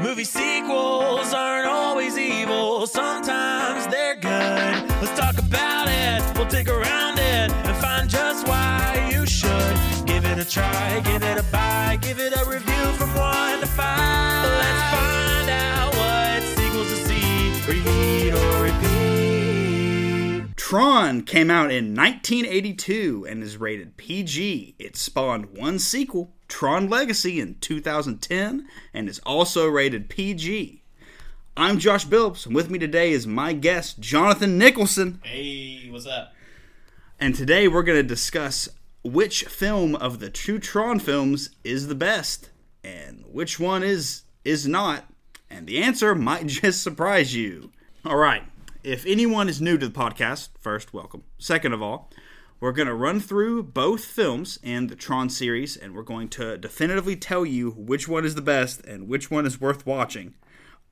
Movie sequels aren't always evil, sometimes they're good. Let's talk about it, we'll dig around it and find just why you should. Give it a try, give it a buy, give it a review from one to five. Let's find Tron came out in 1982 and is rated PG. It spawned one sequel, Tron Legacy, in 2010 and is also rated PG. I'm Josh Billups, and with me today is my guest, Jonathan Nicholson. Hey, what's up? And today we're going to discuss which film of the two Tron films is the best and which one is is not. And the answer might just surprise you. All right. If anyone is new to the podcast, first, welcome. Second of all, we're going to run through both films in the Tron series and we're going to definitively tell you which one is the best and which one is worth watching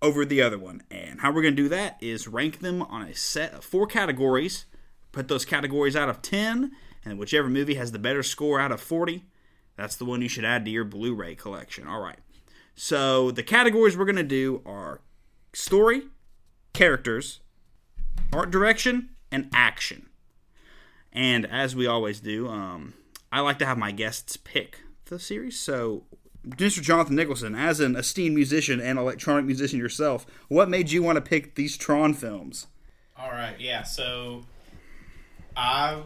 over the other one. And how we're going to do that is rank them on a set of four categories, put those categories out of 10, and whichever movie has the better score out of 40, that's the one you should add to your Blu ray collection. All right. So the categories we're going to do are story, characters, art direction, and action. And as we always do, um, I like to have my guests pick the series. So, Mr. Jonathan Nicholson, as an esteemed musician and electronic musician yourself, what made you want to pick these Tron films? All right, yeah. So, I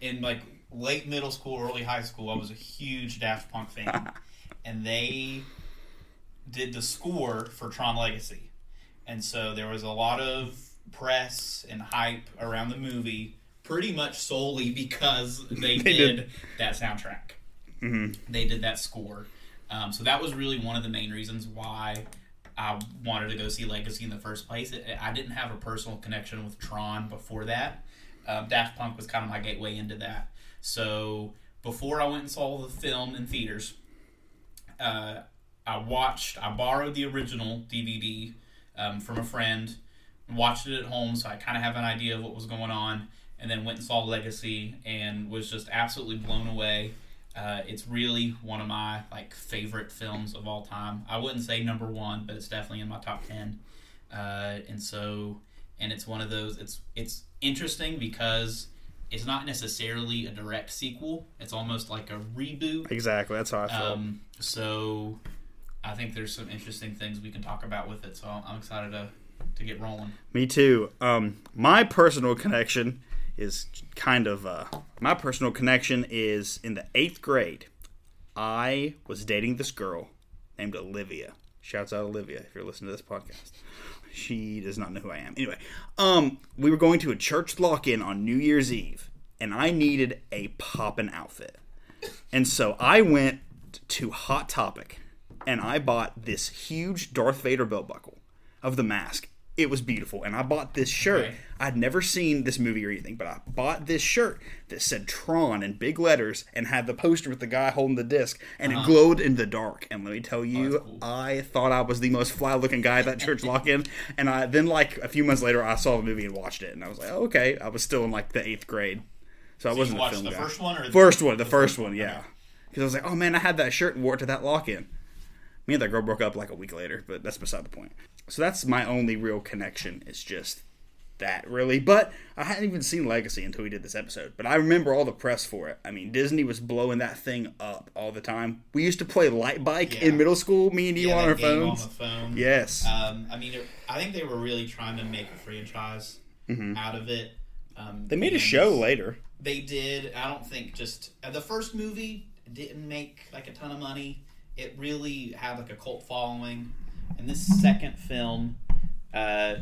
in like late middle school, early high school, I was a huge Daft Punk fan, and they did the score for Tron Legacy, and so there was a lot of press and hype around the movie, pretty much solely because they, They did, did. that soundtrack. They did that score, um, so that was really one of the main reasons why. I wanted to go see Legacy in the first place. I didn't have a personal connection with Tron before that. Um, Daft Punk was kind of my gateway into that. So before I went and saw the film in theaters, uh, I watched. I borrowed the original DVD um, from a friend, watched it at home, so I kind of have an idea of what was going on, and then went and saw Legacy and was just absolutely blown away. Uh, it's really one of my like favorite films of all time. I wouldn't say number one, but it's definitely in my top ten. Uh, and so, and it's one of those. It's it's interesting because it's not necessarily a direct sequel. It's almost like a reboot. Exactly, that's how I felt. Um, so, I think there's some interesting things we can talk about with it. So I'm excited to to get rolling. Me too. Um, my personal connection is kind of uh, my personal connection is in the eighth grade. I was dating this girl named Olivia. Shouts out Olivia if you're listening to this podcast. She does not know who I am. Anyway, um, we were going to a church lock-in on New Year's Eve, and I needed a poppin' outfit, and so I went to Hot Topic, and I bought this huge Darth Vader belt buckle of the mask. It was beautiful, and I bought this shirt. Okay. I'd never seen this movie or anything, but I bought this shirt that said Tron in big letters and had the poster with the guy holding the disc, and it uh-huh. glowed in the dark. And let me tell oh, you, cool. I thought I was the most fly looking guy at that church lock in. And I then, like a few months later, I saw the movie and watched it, and I was like, oh, okay. I was still in like the eighth grade, so I wasn't a watched film the guy. first one or the First one, the first one, yeah. Because I was like, oh man, I had that shirt and wore it to that lock in. Me and that girl broke up like a week later, but that's beside the point. So that's my only real connection. It's just that, really. But I hadn't even seen Legacy until we did this episode. But I remember all the press for it. I mean, Disney was blowing that thing up all the time. We used to play Light Bike Yeah. in middle school, me and you Yeah, on our phones. on the phone. Yes. Um, I mean, I think they were really trying to make a franchise out of it. Um, Mm-hmm. they made a show later. They did. I don't think just uh, the first movie didn't make like a ton of money. It really had like a cult following, and this second film uh,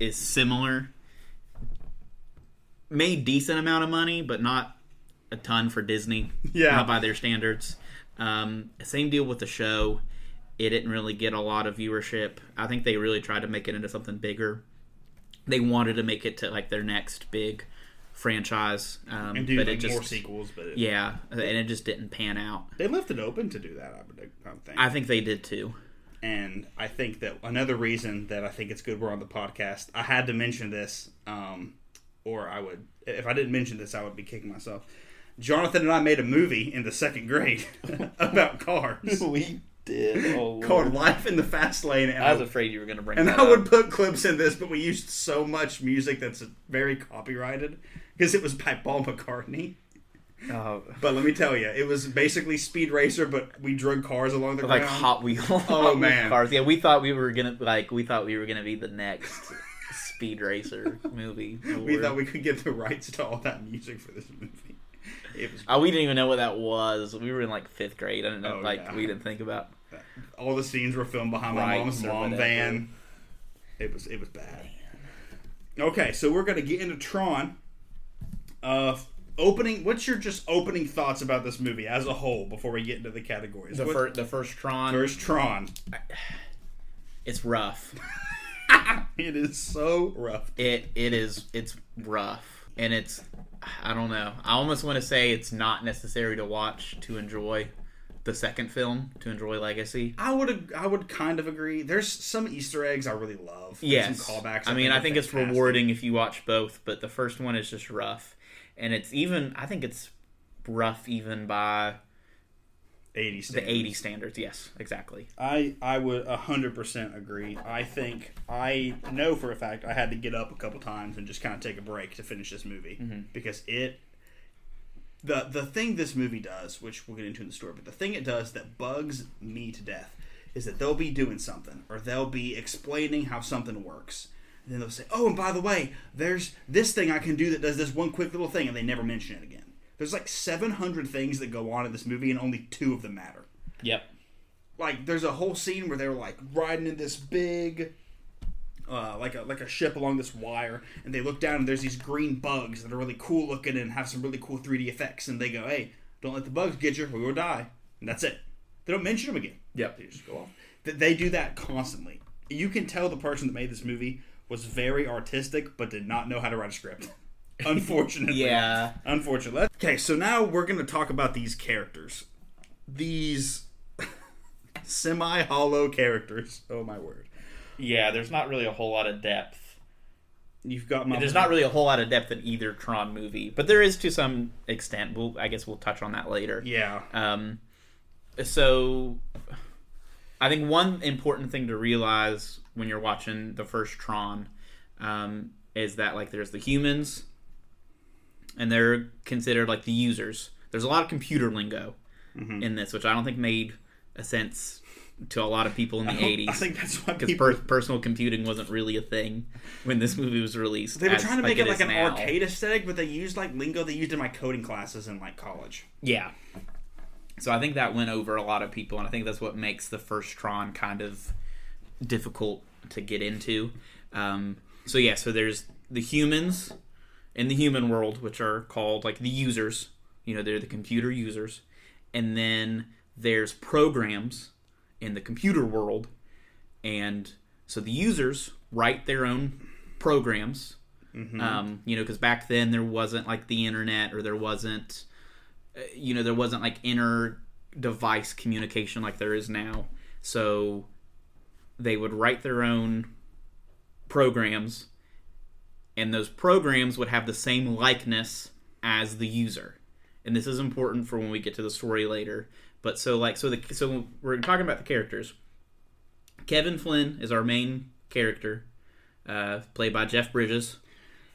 is similar. Made decent amount of money, but not a ton for Disney. Yeah. not by their standards. Um, same deal with the show. It didn't really get a lot of viewership. I think they really tried to make it into something bigger. They wanted to make it to like their next big franchise, um, And do but like, it just more sequels, but it, yeah, and it just didn't pan out. they left it open to do that. I would I think. I think they did too. and I think that another reason that I think it's good we're on the podcast. I had to mention this, um, or I would, if I didn't mention this, I would be kicking myself. Jonathan and I made a movie in the second grade about cars. we did. Oh, called Lord. Life in the Fast Lane, and I was I, afraid you were going to bring and that I would put clips in this, but we used so much music that's very copyrighted because it was by Paul McCartney. Oh, But let me tell you, it was basically Speed Racer, but we drug cars along the like ground. Hot Wheel. Oh, Hot man. cars. Yeah, we thought we were gonna like we thought we were gonna be the next Speed Racer movie. we thought we could get the rights to all that music for this movie. It was Oh, we didn't even know what that was. We were in like fifth grade. I didn't know. Oh, like yeah. we didn't think about. all the scenes were filmed behind my mom's mom van. It was it was bad. Okay, so we're gonna get into Tron. Uh, opening. What's your just opening thoughts about this movie as a whole before we get into the categories? The What- first, the first Tron. first Tron. It's rough. It is so rough. It it is it's rough and it's I don't know. I almost want to say it's not necessary to watch to enjoy the second film to enjoy Legacy. I would I would kind of agree. There's some Easter eggs I really love. Yes, some callbacks. I mean, I are think it's rewarding if you watch both, but the first one is just rough, and it's even. I think it's rough even by 80 the standards. 80 standards. Yes, exactly. I I would hundred percent agree. I think I know for a fact I had to get up a couple times and just kind of take a break to finish this movie mm-hmm. because it the the thing this movie does, which we'll get into in the story, but the thing it does that bugs me to death is that they'll be doing something or they'll be explaining how something works. And then they'll say, "Oh, and by the way, there's this thing I can do that does this one quick little thing," and they never mention it again. There's like 700 things that go on in this movie, and only two of them matter Yep. like there's a whole scene where they're like riding in this big uh, like a like a ship along this wire and they look down and there's these green bugs that are really cool looking and have some really cool 3D effects and they go hey don't let the bugs get you or you'll die and that's it they don't mention them again Yep. they just go off Th- they do that constantly you can tell the person that made this movie was very artistic but did not know how to write a script unfortunately Yeah. Unfortunately. Okay, so now we're going to talk about these characters. These semi hollow characters. Oh, my word. Yeah. There's not really a whole lot of depth. You've got my. There's not really a whole lot of depth in either Tron movie, but there is to some extent. We'll, I guess we'll touch on that later. Yeah. Um, so I think one important thing to realize when you're watching the first Tron um, is that like there's the humans, and they're considered like the users. There's a lot of computer lingo in this, which I don't think made a sense to a lot of people in the 80s. I think that's why because people. per- personal computing wasn't really a thing when this movie was released. they were as- trying to make it like an now. arcade aesthetic, but they used like lingo they used in my coding classes in like college. Yeah. So I think that went over a lot of people, and I think that's what makes the first Tron kind of difficult to get into. Um, so yeah, so there's the humans in the human world, which are called like the users. You know, they're the computer users, and then there's programs in the computer world, and so the users write their own programs. Um, you know, because back then there wasn't like the internet, or there wasn't you know there wasn't like inner device communication like there is now so they would write their own programs and those programs would have the same likeness as the user. And this is important for when we get to the story later. But so like so the so we're talking about the characters. Kevin flynn is our main character uh, played by jeff bridges.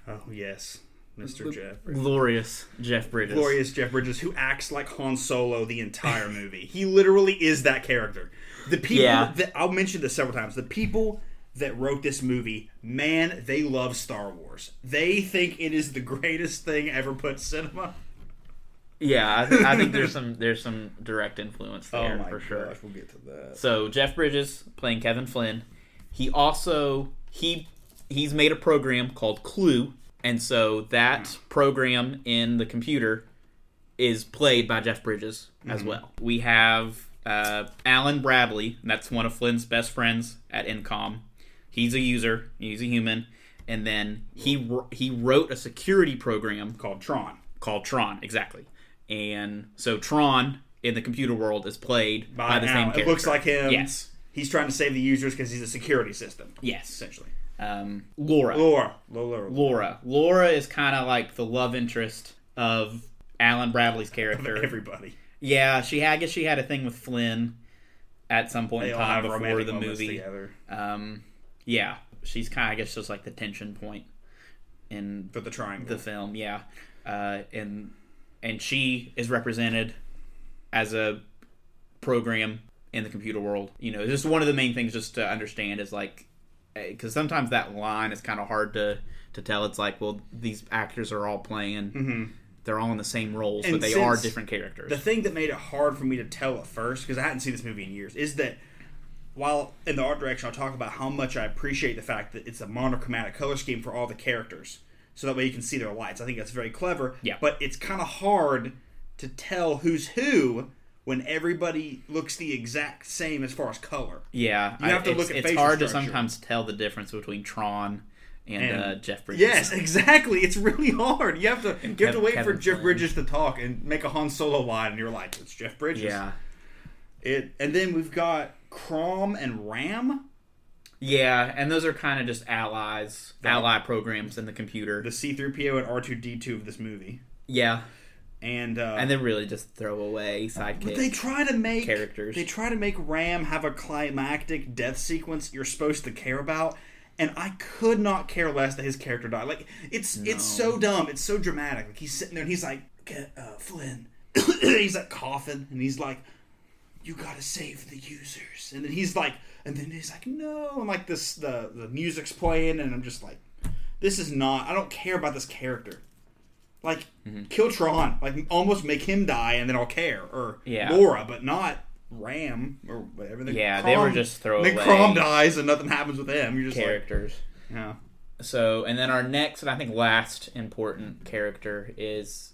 Oh, yes. Mr. Jeff. glorious jeff bridges Glorious Jeff Bridges, who acts like Han Solo the entire movie. he literally is that character. The people Yeah. that I'll mention this several times. The people that wrote this movie, man, they love Star Wars. They think it is the greatest thing ever put cinema. Yeah, I, I think there's some there's some direct influence Oh there for sure. we'll get to that. So Jeff Bridges playing Kevin Flynn. He also he he's made a program called Clu, and so that program in the computer is played by Jeff Bridges as well. We have uh, Alan Bradley, that's one of Flynn's best friends at ENCOM. He's a user, he's a human, and then he he wrote a security program Called Tron. called Tron, exactly. And so Tron in the computer world is played by, the same Alan. character. It looks like him. Yes. He's trying to save the users because he's a security system, Yes. essentially. Um, Laura. Laura. Laura. Laura. Laura is kind of like the love interest of Alan Bradley's character. Everybody. yeah, she had, I guess she had a thing with Flynn. at some point They in all have time before the movie. together Um, yeah, she's kind of I guess just like the tension point in for the triangle. the film. Yeah, uh, and and she is represented as a program in the computer world. You know, just one of the main things just to understand is like because sometimes that line is kind of hard to to tell. It's like, well, these actors are all playing. Mm-hmm. They're all in the same roles, And but they are different characters. the thing that made it hard for me to tell at first because I hadn't seen this movie in years is that while in the art direction I'll talk about how much I appreciate the fact that it's a monochromatic color scheme for all the characters, so that way you can see their lights. I think that's very clever. Yeah. But it's kind of hard to tell who's who when everybody looks the exact same as far as color. yeah, You have to it's, look at It's hard to sometimes tell the difference between Tron and, And- uh, Jeff Bridges. Yes, exactly. It's really hard. You have to you have to Kev- wait for Kevin Jeff Flynn. Bridges to talk and make a Han Solo line, and you're like, it's Jeff Bridges. yeah, It and then we've got Crom and Ram, yeah, and those are kind of just allies, ally programs in the computer. the C-3PO and R2D2 of this movie, yeah, and uh, and they're really just throwaway sidekicks. but they try to make characters. They try to make Ram have a climactic death sequence you're supposed to care about. And I could not care less that his character died. Like it's it's so dumb. It's so dramatic. Like he's sitting there and he's like, "Get uh, Flynn." he's like coughing and he's like, "You gotta save the users." And then he's like, and then he's like, "No." And like this, the the music's playing, and I'm just like, "This is not. I don't care about this character." Like, Mm-hmm. kill Tron. Like, almost make him die, and then I'll care. Or Yeah. Laura, but not Ram or whatever. Then Yeah, they were just throwaway Then Crom dies, and nothing happens with him. You're just characters. like, yeah. So, and then our next and I think last important character is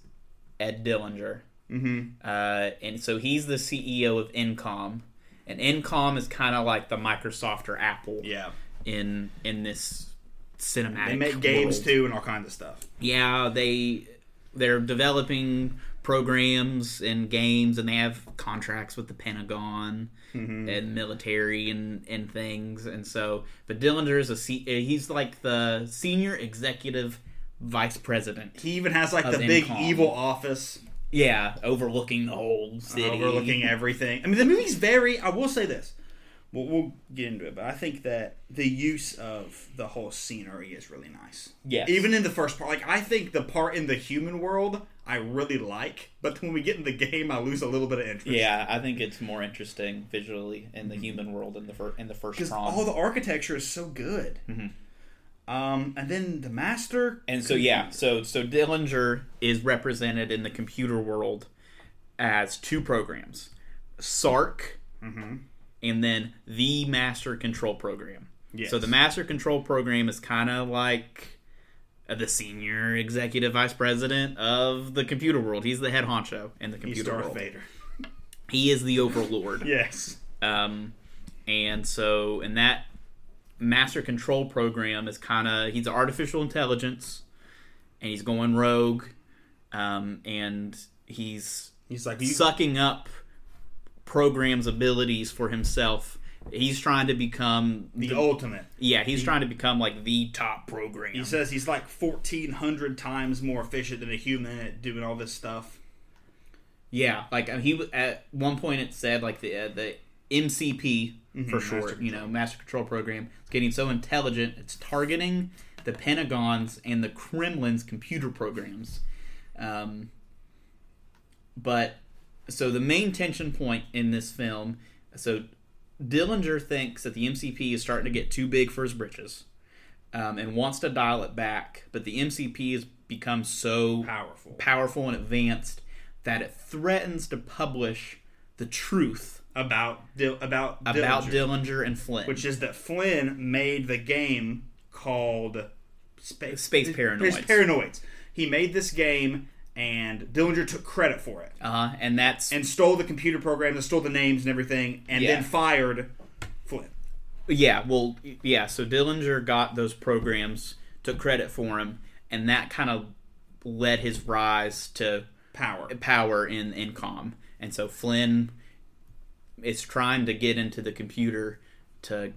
Ed Dillinger. Mm-hmm. Uh, and so he's the CEO of ENCOM, and ENCOM is kind of like the Microsoft or Apple Yeah. in in this cinematic. They make games world. too and all kinds of stuff. Yeah, they they're developing programs and games, and they have contracts with the Pentagon mm-hmm. and military and and things. And so, but Dillinger is a he's like the senior executive vice president. He even has like the big ENCOM. evil office Yeah, overlooking the whole city, overlooking everything. I mean, the movie's very. I will say this. We'll, we'll get into it, but I think that the use of the whole scenery is really nice. Yeah. Even in the first part, like I think the part in the human world I really like, but when we get in the game, I lose a little bit of interest. Yeah, I think it's more interesting visually in the mm-hmm. human world in the fir- in the first because all the architecture is so good. Mm-hmm. Um, and then the master, And so yeah, so so Dillinger is represented in the computer world as two programs, Sark, mm-hmm. And then the Master Control Program. Yes. So the Master Control Program is kind of like uh, the senior executive vice president of the computer world. He's the head honcho in the he's computer Darth world. Vader. He is the overlord. Yes. Um, and so, in that master control program is kind of he's artificial intelligence, and he's going rogue, um, and he's He's like sucking up programs' abilities for himself. He's trying to become the ultimate. yeah, he's trying to become like the top program. He says he's like fourteen hundred times more efficient than a human at doing all this stuff. Yeah, like he at one point it said like the uh, the MCP for Master short, you know, Master Control Program, is getting so intelligent it's targeting the Pentagon's and the Kremlin's computer programs. Um, but so the main tension point in this film, so Dillinger thinks that the MCP is starting to get too big for his britches, um, and wants to dial it back, but the MCP has become so Powerful. powerful and advanced that it threatens to publish the truth About Dil- about about Dillinger, Dillinger and Flynn. which is that Flynn made the game called Space, Space Paranoids. Space Paranoids. He made this game, and Dillinger took credit for it uh, and that's and stole the computer program, and stole the names and everything, and Yeah. then fired Flynn. yeah, well, yeah. So Dillinger got those programs, took credit for him, and that kind of led his rise to Power. power in in com. And so Flynn is trying to get into the computer to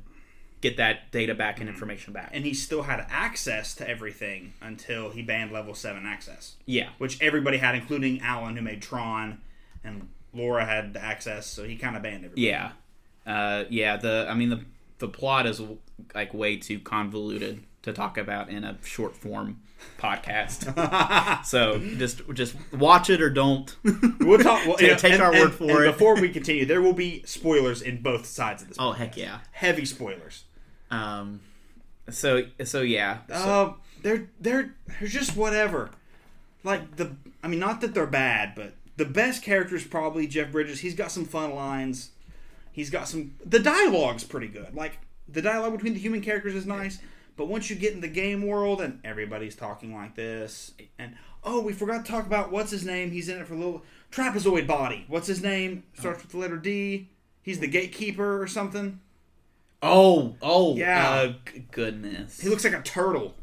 get that data back and information back. And he still had access to everything until he banned level 7 access. yeah, Which everybody had, including Alan, who made Tron, and Laura had the access, so he kind of banned everybody. Yeah. Uh, yeah, the I mean the the plot is like way too convoluted to talk about in a short form podcast. so just just watch it or don't. We'll talk. Well, Take- take and- our and- word for and it. Before we continue, there will be spoilers in both sides of this. Oh heck yeah. Heavy spoilers. Um, so so yeah. So, Uh, they're they're they're just whatever. Like the, I mean, not that they're bad, but the best character is probably Jeff Bridges. He's got some fun lines. He's got some. The dialogue's pretty good. Like the dialogue between the human characters is nice. But once you get in the game world and everybody's talking like this, and oh, we forgot to talk about what's his name. He's in it for a little trapezoid body. What's his name? Starts with the letter D. He's the gatekeeper or something. Oh oh Yeah. Uh, g- goodness. He looks like a turtle.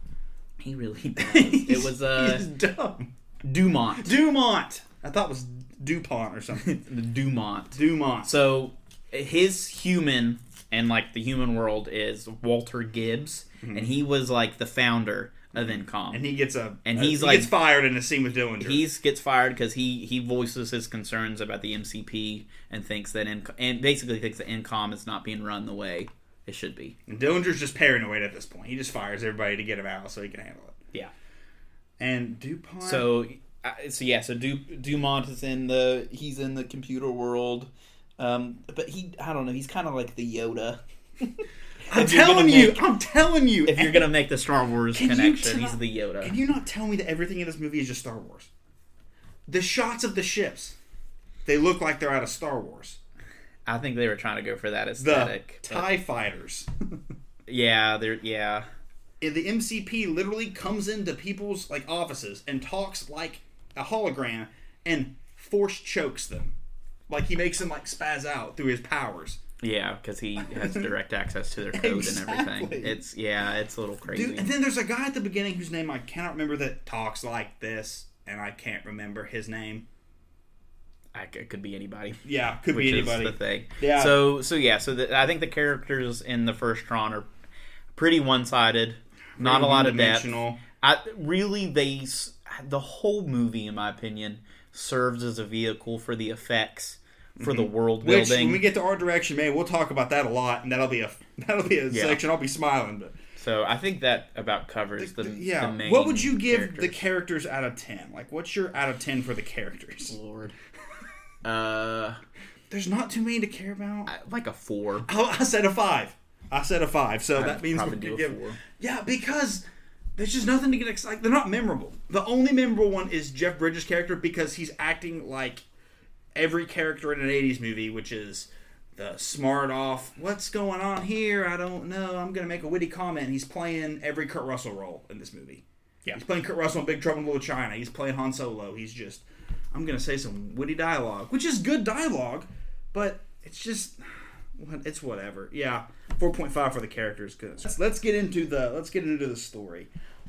He really does. it was uh He's dumb. Dumont. Dumont. I thought it was Dupont or something. Dumont. Dumont. So his human and like the human world is Walter Gibbs, and he was like the founder of ENCOM. and he gets a And uh, he's he like- gets fired in a scene with Dillinger. he gets fired because he he voices his concerns about the MCP and thinks that Inc- and basically thinks that ENCOM is not being run the way it should be. and Dillinger's just paranoid at this point. He just fires everybody to get him out so he can handle it. Yeah. And Dupont. So uh, so yeah, so du- Dumont is in the he's in the computer world, um, but he I don't know he's kind of like the Yoda. I'm telling gonna you, make- I'm telling you. If you're gonna make the Star Wars connection, tell- he's the Yoda. Can you not tell me that everything in this movie is just Star Wars? The shots of the ships, they look like they're out of Star Wars. I think they were trying to go for that The aesthetic. but- Tie Fighters. yeah, they're yeah. and the MCP literally comes into people's like offices and talks like a hologram and force chokes them. Like he makes them like spaz out through his powers. Yeah, because he has direct access to their code and everything. It's yeah, it's a little crazy. Dude, and then there's a guy at the beginning whose name I cannot remember that talks like this, and I can't remember his name. I, it could be anybody. Yeah, could Which be is anybody. the thing. Yeah. So so yeah. So the, I think the characters in the first Tron are pretty one sided. Not a lot of depth. I really they the whole movie, in my opinion, serves as a vehicle for the effects for the world Mm-hmm. Which, building. when we get to art direction, man, we'll talk about that a lot, and that'll be a that'll be a Yeah. section I'll be smiling. But so I think that about covers the, yeah, the main. what would you give the characters. characters out of ten? Like, what's your out of ten for the characters? Lord? Uh, There's not too many to care about. I- like a four. I, I said a five. I said a five. So that I'd means probably we do a give. four. Yeah, because there's just nothing to get excited. They're not memorable. The only memorable one is Jeff Bridges' character because he's acting like every character in an '80s movie, which is the smart off. What's going on here? I don't know. I'm gonna make a witty comment. He's playing every Kurt Russell role in this movie. Yeah. he's playing Kurt Russell in Big Trouble in Little China. He's playing Han Solo. He's just. I'm gonna say some witty dialogue, which is good dialogue, but it's just it's whatever. Yeah, four point five for the characters. Good. Let's, let's get into the let's get into the story.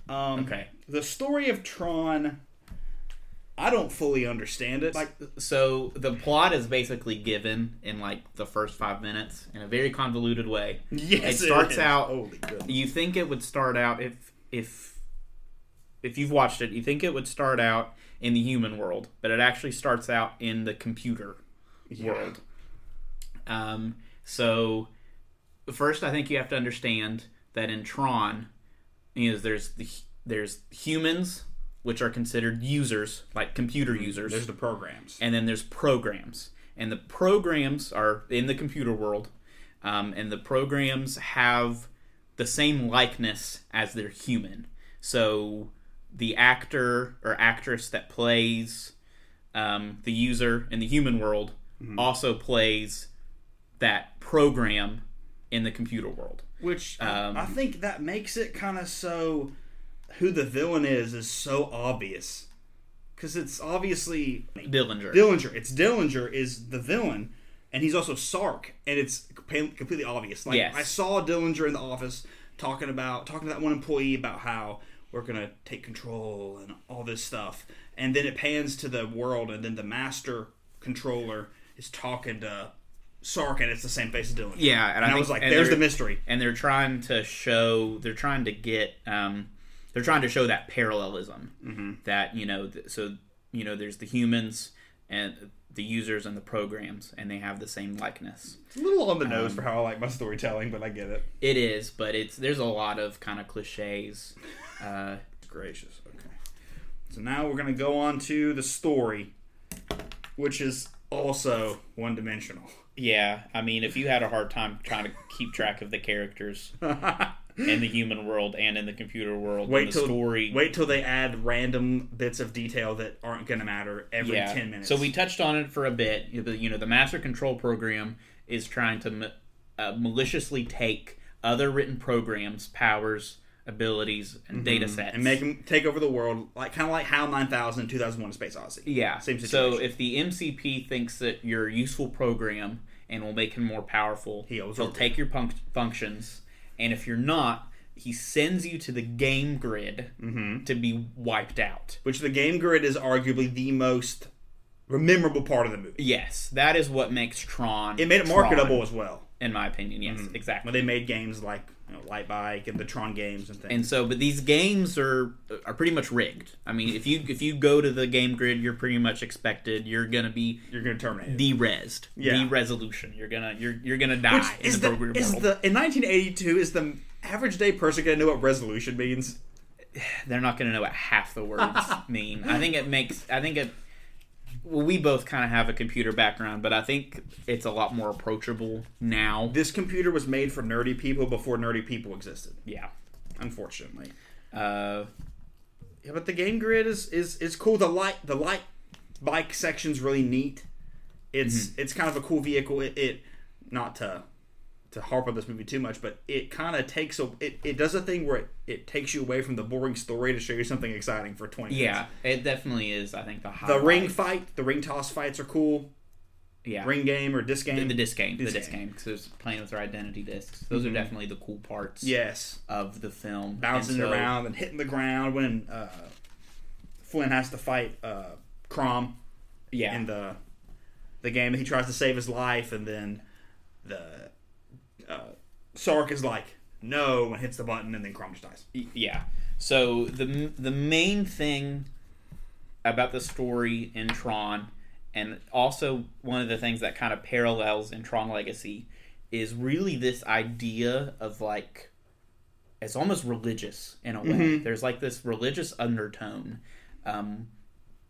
Um, Okay. The story of Tron. I don't fully understand it. Like, So the plot is basically given in like the first five minutes in a very convoluted way. yes, it starts out. Holy goodness. You think it would start out if if if you've watched it, you think it would start out in the human world, but it actually starts out in the computer world. Um, so first, I think you have to understand that in Tron, you know, there's the there's humans, which are considered users, like computer users. There's the programs. and then there's programs and the programs are in the computer world um, and the programs have the same likeness as their human so the actor or actress that plays um, the user in the human world also plays that program in the computer world Which Um, I think that makes it kind of so who the villain is is so obvious because it's obviously dillinger Dillinger. It's Dillinger is the villain, and he's also Sark, and it's completely obvious. Like Yes. I saw Dillinger in the office talking about talking to that one employee about how we're gonna take control and all this stuff, and then it pans to the world, and then the master controller is talking to Sark, and it's the same face as Dillinger. Yeah, and and, I think- was like, "There's the mystery." and they're trying to show they're trying to get um they're trying to show that parallelism Mm-hmm. that you know th- so you know there's the humans and the users and the programs, and they have the same likeness. It's a little on the nose for how I like my storytelling, but I get it. It is, but it's there's a lot of kind of cliches. Uh, Gracious. Okay. So now we're gonna go on to the story, which is also one dimensional. yeah, I mean, if you had a hard time trying to keep track of the characters in the human world and in the computer world, Wait the till story. wait till they add random bits of detail that aren't gonna matter every yeah. ten minutes. So we touched on it for a bit. You know, the, you know, the master control program is trying to uh, maliciously take other written programs, powers, abilities, and data sets Mm-hmm. and make them take over the world, like kind of like how 9000 2001: A Space Odyssey. Yeah. Same situation. So if the MCP thinks that you're a useful program and will make him more powerful, he he'll her. take your punc- functions, and if you're not, he sends you to the game grid Mm-hmm. to be wiped out. Which the game grid is arguably the most memorable part of the movie. Yes, that is what makes Tron. It made it Tron, marketable as well. in my opinion. Yes, when exactly. they made games like you know, Light Bike and the Tron games and things. And so, but these games are are pretty much rigged. I mean, if you if you go to the game grid, you're pretty much expected you're gonna be You're gonna terminate it. de-rezzed, Yeah. de-resolution. You're gonna you're you're gonna die Which in is the the, is world. the in 1982 is the average day person gonna know what resolution means? they're not going to know what half the words mean. I think it makes. I think it. Well, we both kind of have a computer background, but I think it's a lot more approachable now. This computer was made for nerdy people before nerdy people existed. Yeah. Unfortunately. Uh, Yeah, but the game grid is is is cool. The light the light bike section's really neat. It's Mm-hmm. it's kind of a cool vehicle. It, it not to to harp on this movie too much, but it kind of takes a it, it does a thing where it, it takes you away from the boring story to show you something exciting for twenty. yeah, minutes. it definitely is. I think the The ring fight, the ring toss fights are cool. yeah, Ring game or disc game. the, the disc game, Disc the disc game. because it's playing with their identity discs. Those are definitely the cool parts. Yes, of the film, bouncing so- around and hitting the ground when uh, Flynn has to fight uh, Crom. Yeah, in the the game he tries to save his life and then the uh, Sark is like no and hits the button and then Crom just dies. Yeah. So the the main thing about the story in Tron, and also one of the things that kind of parallels in Tron Legacy, is really this idea of like it's almost religious in a way. There's like this religious undertone um,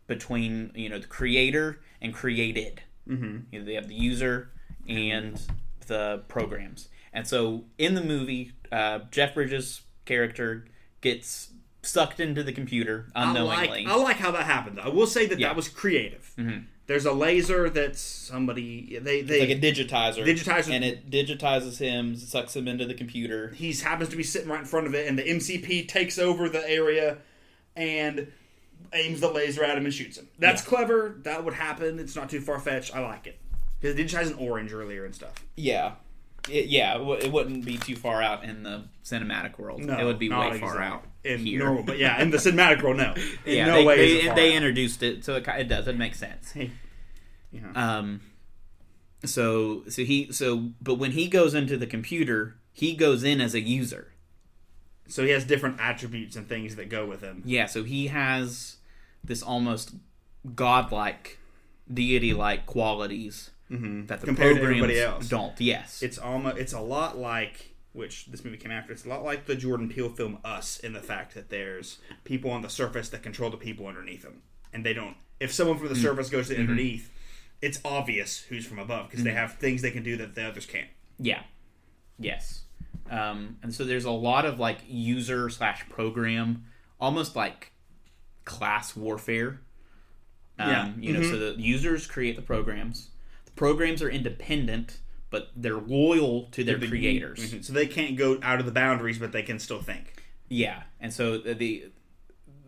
between you know the creator and created. Mm-hmm. You know, they have the user and the programs, and so in the movie, uh, Jeff Bridges' character gets sucked into the computer I unknowingly. like I like how that happened. I will say that Yeah. that was creative. There's a laser that's somebody they they like a digitizer, Digitizer- and it digitizes him, sucks him into the computer. he happens to be sitting right in front of it and the MCP takes over the area and aims the laser at him and shoots him. That's Yeah. clever. That would happen. It's not too far fetched. I like it. Because it digitized an orange earlier and stuff. Yeah, it, yeah, it, wouldn't be too far out in the cinematic world. No, it would be way far out in here. normal, but yeah, in the cinematic world, no. In yeah, no they, way they, they introduced it, so it, it does. It makes sense. Yeah. Um, so so he so but when he goes into the computer, he goes in as a user. So he has different attributes and things that go with him. Yeah, so he has this almost godlike, deity-like qualities that the Mm-hmm. Compared to programs everybody else. don't. Yes, It's almost it's a lot like which this movie came after. It's a lot like the Jordan Peele film Us in the fact that there's people on the surface that control the people underneath them, and they don't. If someone from the surface goes to the underneath, it's obvious who's from above because they have things they can do that the others can't. Yeah. Yes. Um, and so there's a lot of like user slash program, almost like class warfare. Um, Yeah. You know, so the users create the programs. Programs are independent, but they're loyal to their The- creators. Mhm. So they can't go out of the boundaries, but they can still think. Yeah, and so the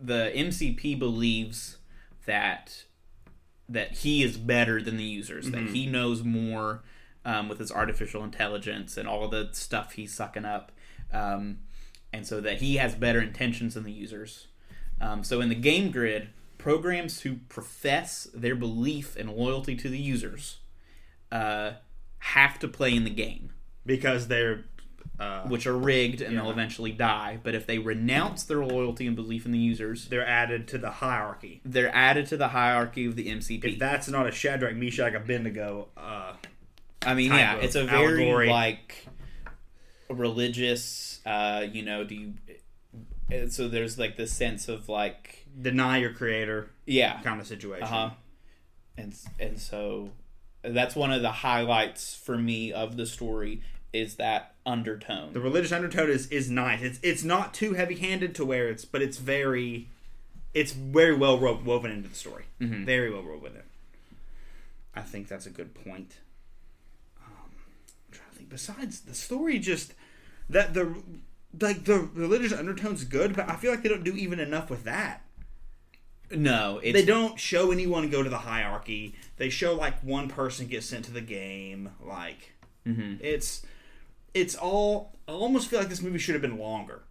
the, MCP believes that that he is better than the users, that he knows more um, with his artificial intelligence and all the stuff he's sucking up, um, and so that he has better intentions than the users. Um, so in the game grid, programs who profess their belief and loyalty to the users uh, have to play in the game. because they're uh, which are rigged and they'll eventually die. But if they renounce their loyalty and belief in the users, they're added to the hierarchy. they're added to the hierarchy of the MCP. If that's not a Shadrach, Meshach, Abednego, uh, I mean, yeah, it's a very allegory. like religious. Uh, you know, do you? So there's like this sense of like, deny your creator yeah, kind of situation. uh huh, and and so that's one of the highlights for me of the story is that undertone. The religious undertone is is nice. It's it's not too heavy handed to where it's, but it's very, it's very well ro- woven into the story. Mm-hmm. Very well woven in. I think that's a good point. Um, I'm trying to think. Besides the story, just that the like the religious undertone's good, but I feel like they don't do even enough with that. No, it's They don't show anyone go to the hierarchy. They show like one person gets sent to the game. Like Mm-hmm. it's it's all. I almost feel like this movie should have been longer.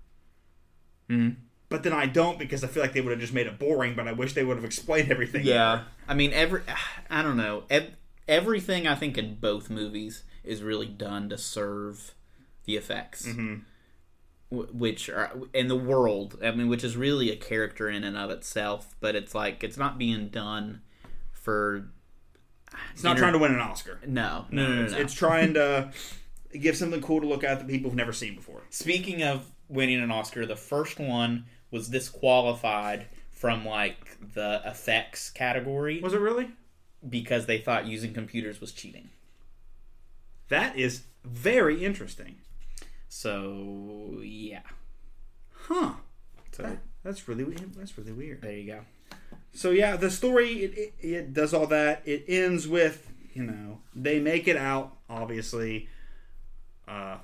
Mhm. But then I don't because I feel like they would have just made it boring. But I wish they would have explained everything. Yeah, I mean, every I don't know. Ev- everything I think in both movies is really done to serve the effects, Mhm. W- which are in the world. I mean, which is really a character in and of itself. But it's like it's not being done for. It's not trying to win an Oscar. No, no, no, no. It's, no. it's trying to give something cool to look at that people have never seen before. Speaking of winning an Oscar, the first one was disqualified from like the effects category Was it really? because they thought using computers was cheating. That is very interesting. So yeah. Huh. So That- that's really that's really weird. there you go. So yeah, the story it, it, it does all that. It ends with you know they make it out. Obviously, uh,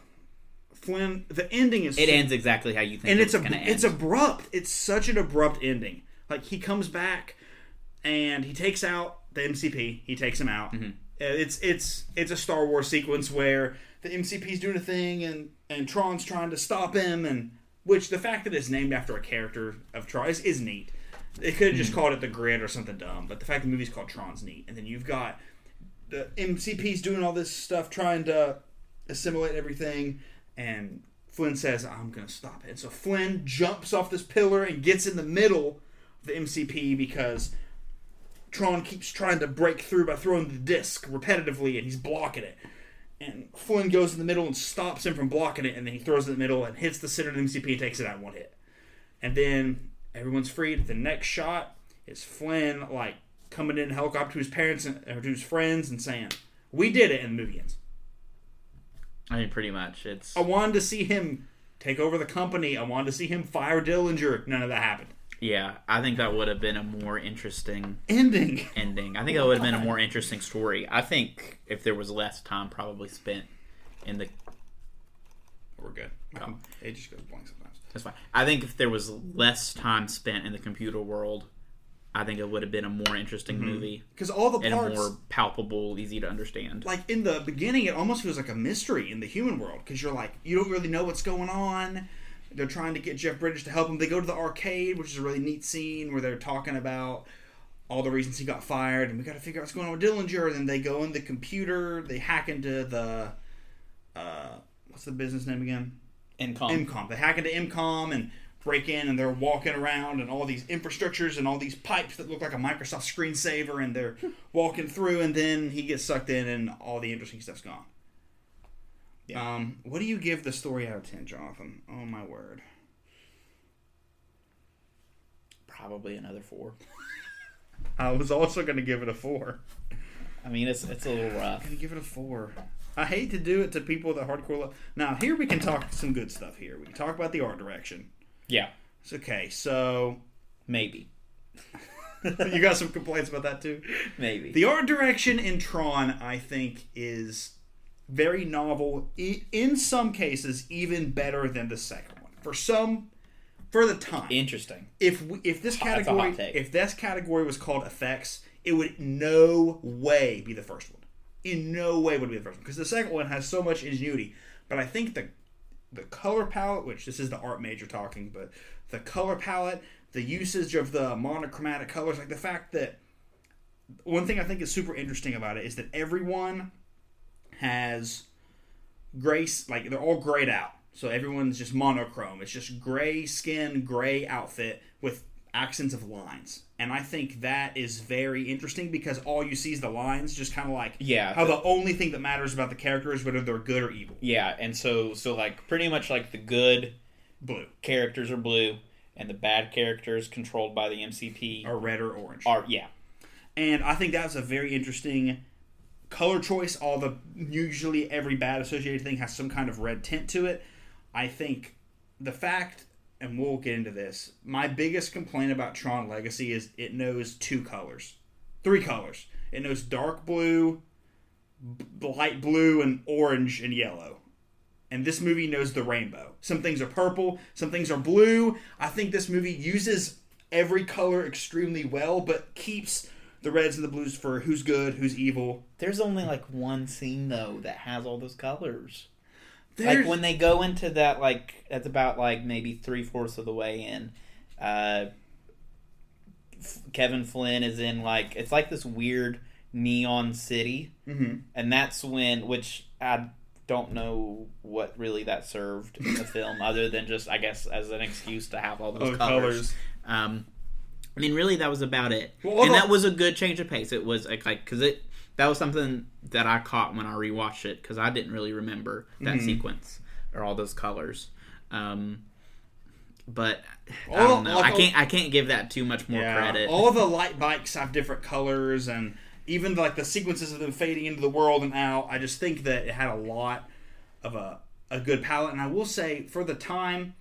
Flynn. The ending is It ends exactly how you think and it it's was a gonna it's abrupt. It's such an abrupt ending. Like he comes back and he takes out the MCP. He takes him out. Mm-hmm. Uh, It's it's it's a Star Wars sequence where the MCP's doing a thing and and Tron's trying to stop him and which the fact that it's named after a character of Tron is, is neat. They could have just Mm-hmm. called it the Grid or something dumb, but the fact the movie's called Tron's neat. And then you've got the MCP's doing all this stuff trying to assimilate everything, and Flynn says, "I'm gonna stop it." And so Flynn jumps off this pillar and gets in the middle of the MCP because Tron keeps trying to break through by throwing the disc repetitively, and he's blocking it. And Flynn goes in the middle and stops him from blocking it, and then he throws it in the middle and hits the center of the MCP and takes it out one hit. And then everyone's freed. The next shot is Flynn like coming in helicopter to his parents and, or to his friends and saying, "We did it," and the movie ends. I mean, pretty much. It's I wanted to see him take over the company. I wanted to see him fire Dillinger. None of that happened. Yeah. I think that would have been a more interesting Ending. ending. I think that would have been a more interesting story. I think if there was less time probably spent in the We're good. It just goes blank sometimes. that's fine. I think if there was less time spent in the computer world, I think it would have been a more interesting mm-hmm. movie Because all the and parts, more palpable, easy to understand. like in the beginning, it almost feels like a mystery in the human world because you're like you don't really know what's going on. They're trying to get Jeff Bridges to help them. They go to the arcade, which is a really neat scene where they're talking about all the reasons he got fired, and we got to figure out what's going on with Dillinger. And then they go in the computer, they hack into the uh, what's the business name again? Income. ENCOM. They hack into ENCOM and break in, and they're walking around, and all these infrastructures and all these pipes that look like a Microsoft screensaver, and they're walking through, and then he gets sucked in, and all the interesting stuff's gone. Yeah. Um, what do you give the story out of ten, Jonathan? Oh my word! Probably another four. I was also going to give it a four. I mean, it's it's a little rough. I'm going to give it a four. I hate to do it to people that hardcore love. Now here we can talk some good stuff. Here we can talk about the art direction. Yeah, It's okay. So maybe, you got some complaints about that too. maybe. The art direction in Tron, I think, is very novel. In some cases, even better than the second one. For some, for the time. Interesting. if we, if this That's a hot category if this category was called effects, it would no way be the first one. In no way would it be the first one because the second one has so much ingenuity. But I think the the color palette, which this is the art major talking, but the color palette, the usage of the monochromatic colors, like the fact that one thing I think is super interesting about it is that everyone has grace like they're all grayed out. So everyone's just monochrome. It's just gray skin, gray outfit with accents of lines. And I think that is very interesting because all you see is the lines, just kind of like Yeah. how the only thing that matters about the character is whether they're good or evil. Yeah, and so so like pretty much like the good Blue characters are blue, and the bad characters controlled by the MCP are red or orange. are yeah. and I think that's a very interesting color choice. All the usually every bad associated thing has some kind of red tint to it. I think the fact, and we'll get into this. My biggest complaint about Tron Legacy is it knows two colors, three colors. It knows dark blue, b- light blue, and orange and yellow. And this movie knows the rainbow. Some things are purple, some things are blue. I think this movie uses every color extremely well, but keeps the reds and the blues for who's good, who's evil. There's only like one scene though that has all those colors. There's, Like when they go into that, like that's about like maybe three fourths of the way in. Uh, F- Kevin Flynn is in like it's like this weird neon city, Mhm. and that's when which I don't know what really that served in the film, other than just I guess as an excuse to have all those Oh, colors. colors. Um, I mean, really, that was about it, Well, and that was a good change of pace. It was like because it that was something that I caught when I rewatched it because I didn't really remember that Mm-hmm. sequence or all those colors. Um, but I don't know. like I can't. I can't give that too much more Yeah, credit. all the light bikes have different colors, and even like the sequences of them fading into the world and out. I just think that it had a lot of a a good palette, and I will say for the time,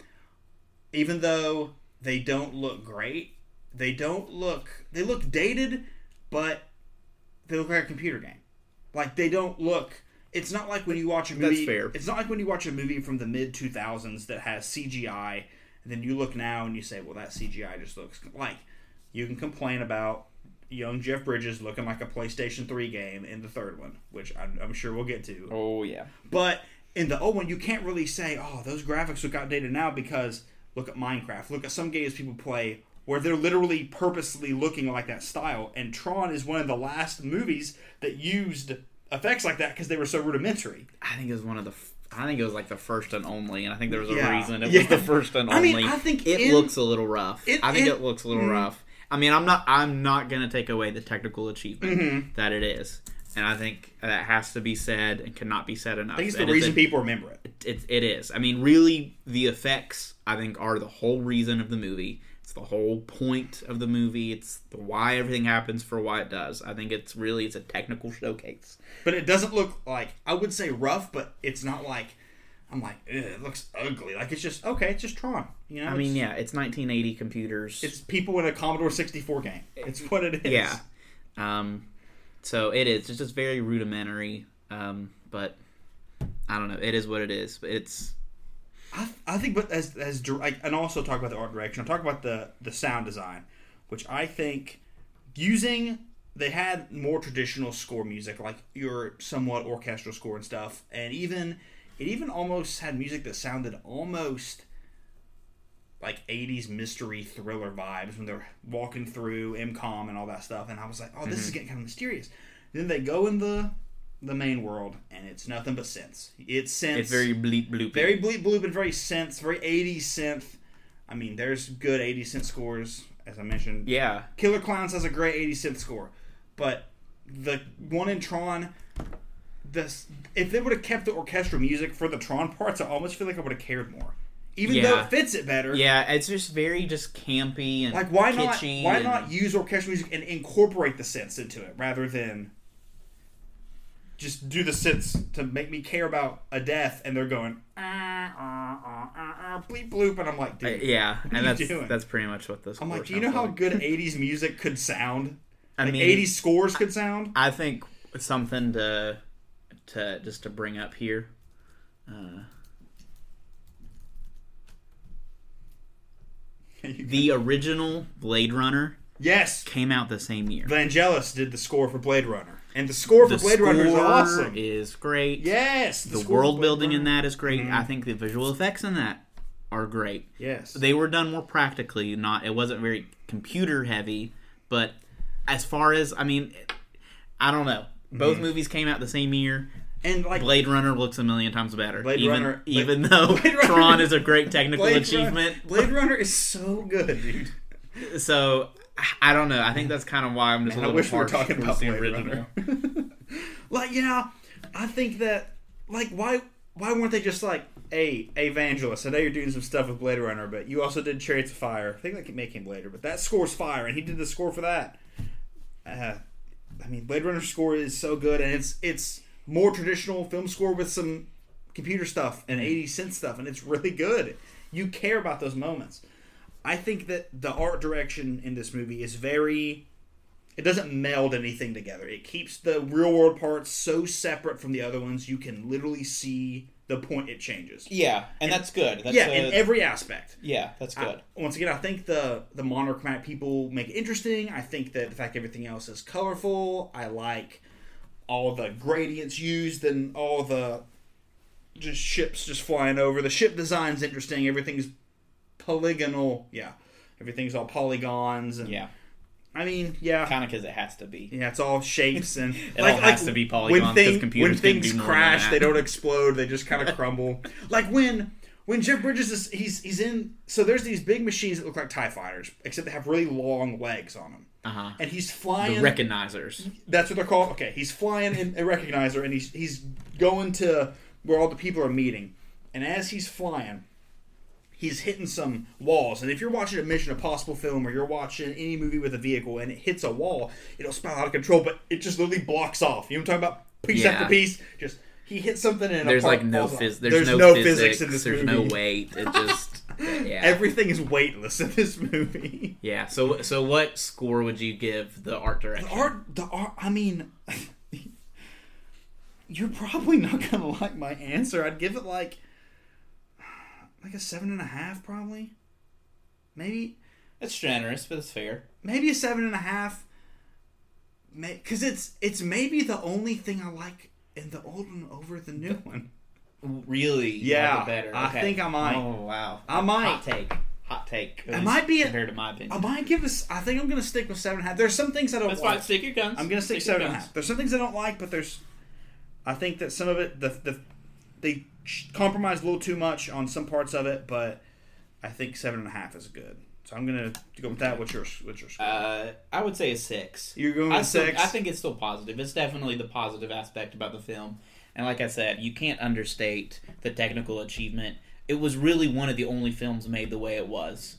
even though they don't look great, they don't look they look dated, but they look like a computer game. Like they don't look. It's not like when you watch a movie. That's fair. It's not like when you watch a movie from the mid two thousands that has CGI, and then you look now and you say, "Well, that CGI just looks like." You can complain about young Jeff Bridges looking like a PlayStation Three game in the third one, which I'm, I'm sure we'll get to. oh yeah. But in the old one, you can't really say, "Oh, those graphics look outdated now," because look at Minecraft. Look at some games people play where they're literally purposely looking like that style. And Tron is one of the last movies that used effects like that because they were so rudimentary. I think it was one of the. f- I think it was like the first and only, and I think there was a Yeah. reason it Yeah. was the first and only. I mean. I think it in- looks a little rough. it- I think it- it, looks a little Mhm. rough. I mean, I'm not. I'm not gonna take away the technical achievement Mm-hmm. that it is, and I think that has to be said and cannot be said enough. I think it's the is reason a- people remember it. it, it is. I mean, really, the effects I think are the whole reason of the movie. The whole point of the movie. It's the why everything happens for why it does. I think it's really it's a technical showcase. But it doesn't look like I would say rough, but it's not like I'm like it looks ugly. Like it's just okay. It's just Tron. You know. I mean, yeah, it's 1980 computers. it's people in a Commodore 64 game. It's what it is. yeah. Um, so it is. It's just very rudimentary. Um, but I don't know. It is what it is. But it's I, I think, but as as and also talk about the art direction. I'll talk about the the sound design, which I think using they had more traditional score music, like your somewhat orchestral score and stuff, and even it even almost had music that sounded almost like 80s mystery thriller vibes when they're walking through ENCOM and all that stuff and I was like oh this is mm-hmm. getting kind of mysterious then they go in the the main world and it's nothing but synths it's synths it's very bleep bloop. very bleep bloop and very synth, very 80s synth. I mean, there's good 80s synth scores, as I mentioned. yeah. Killer Clowns has a great 80s synth score, but the one in Tron, this if they would have kept the orchestral music for the Tron parts, I almost feel like I would have cared more, even though it fits it better. Yeah, it's just very just campy and Like why not? Why and- not use orchestral music and incorporate the synths into it rather than just do the synths to make me care about a death and they're going ah, ah, ah, ah, ah, bleep bloop and I'm like, Uh, yeah, and that's doing? that's pretty much what this. I'm like, do you know how like. good 80s music could sound? I Like mean, 80s scores could sound. I think something to to just to bring up here. Uh, the original Blade Runner yes, came out the same year. Vangelis did the score for Blade Runner, and the score for the Blade Runner is awesome. is great. yes, the for world building in Runner- Mm-hmm. that is great. I think the visual effects in that are great. Yes, They were done more practically. Not it wasn't very computer heavy, but as far as I mean, I don't know. Both Mm-hmm. movies came out the same year. and like Blade Runner looks a million times better. Blade even, Runner- even Blade- though Blade Runner- Tron is a great technical Blade achievement. Runner, Blade Runner is so good, dude. So I don't know. I think that's kind of why I'm just Man, a I little wish we were talking about the Blade original. Like, yeah, I think that like why why weren't they just like, hey, Vangelis, I know you're doing some stuff with Blade Runner, but you also did Chariots of Fire. I think that can make him later, but that score's fire, and he did the score for that. Uh, I mean, Blade Runner score is so good, and it's it's more traditional film score with some computer stuff and 80 cent stuff, and it's really good. You care about those moments. I think that the art direction in this movie is very. It doesn't meld anything together. It keeps the real world parts so separate from the other ones. You can literally see the point it changes. Yeah, and that's good. That's yeah, a- in every aspect. yeah, that's good. I- once again, I think the the monochromatic people make it interesting. I think that the fact everything else is colorful. I like all the gradients used and all the just ships just flying over. The ship design's interesting. Everything's polygonal. Yeah, everything's all polygons and yeah, I mean, yeah. kind of because it has to be. Yeah, it's all shapes and It all has to be polygons, 'cause When, thing, computers when things crash, they don't explode; they just kind of crumble. Like when when Jeff Bridges is he's he's in. So there's these big machines that look like Tie Fighters, except they have really long legs on them, Uh-huh. and he's flying. The recognizers. that's what they're called. Okay, he's flying in a recognizer, and he's he's going to where all the people are meeting, and as he's flying. He's hitting some walls, and if you're watching a Mission Impossible film or you're watching any movie with a vehicle and it hits a wall, it'll spiral out of control. But it just literally blocks off. You know what I'm talking about? Piece Yeah. after piece, just he hits something and There's like no falls off. phys- there's, no, physics, in this there's movie. no weight. It just yeah. Everything is weightless in this movie. yeah. So so what score would you give the art direction? The art, the art. I mean, you're probably not gonna like my answer. I'd give it like like a seven and a half, probably. Maybe It's generous, but it's fair. maybe a seven and a half. Because it's it's maybe the only thing I like in the old one over the new one. Really? Yeah, better. I think I might. Oh wow. I might. Hot take. Hot take. I might be a- compared to my opinion. I might give this. I think I'm gonna stick with seven and a half. There's some things I don't That's like. fine. Stick your guns. I'm gonna stick your seven and a half. There's some things I don't like, but there's. I think that some of it, the the, they compromise a little too much on some parts of it, but I think seven and a half is good. So I'm gonna go with that. What's your what's your score? Uh, I would say a six. You're going I still- six. I think it's still positive. It's definitely the positive aspect about the film. And like I said, you can't understate the technical achievement. It was really one of the only films made the way it was.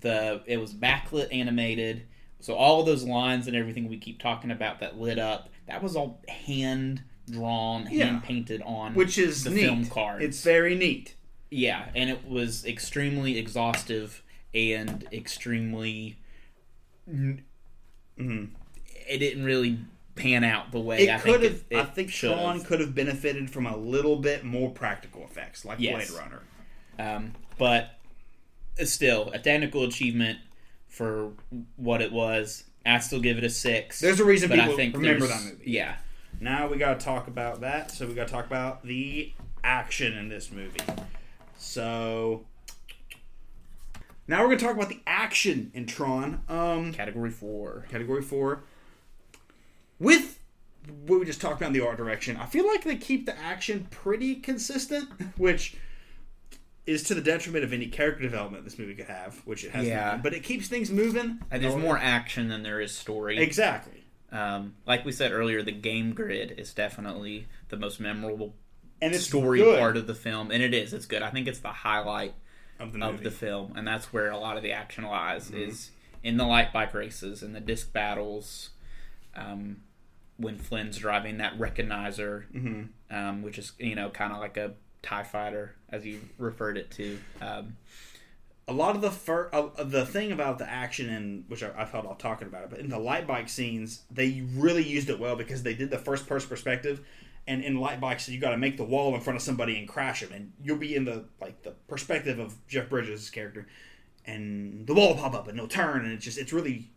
The it was backlit animated. So all of those lines and everything we keep talking about that lit up, that was all hand drawn, Yeah. hand painted on which is the neat. film cards. It's very neat. Yeah, and it was extremely exhaustive and extremely. Mhm. It didn't really pan out the way I It think could have. it, it I think should Tron could have benefited from a little bit more practical effects, like Yes. Blade Runner. Um, but still, a technical achievement for what it was. I still give it a six. There's a reason people I think remember that movie. Yeah, Now we got to talk about that. So we got to talk about the action in this movie. So now we're going to talk about the action in Tron. Um, category four. category four. With what we just talked about in the art direction, I feel like they keep the action pretty consistent, which is to the detriment of any character development this movie could have, which it has. Yeah. none. but it keeps things moving. And there's more action than there is story. Exactly. Um, like we said earlier, the game grid is definitely the most memorable And it's story good part of the film, and it is. It's good. I think it's the highlight of the. Mm-hmm. of the film, and that's where a lot of the action lies is in the light bike races and the disc battles. Um, when Flynn's driving that recognizer, Mm-hmm. um, which is you know kind of like a Tie Fighter as you referred it to. Um, a lot of the fir- uh, the thing about the action and which I, I've held off talking about it, but in the light bike scenes, they really used it well because they did the first person perspective, and in light bikes, you got to make the wall in front of somebody and crash them, and you'll be in the like the perspective of Jeff Bridges' character, and the wall will pop up and it'll turn, and it's just it's really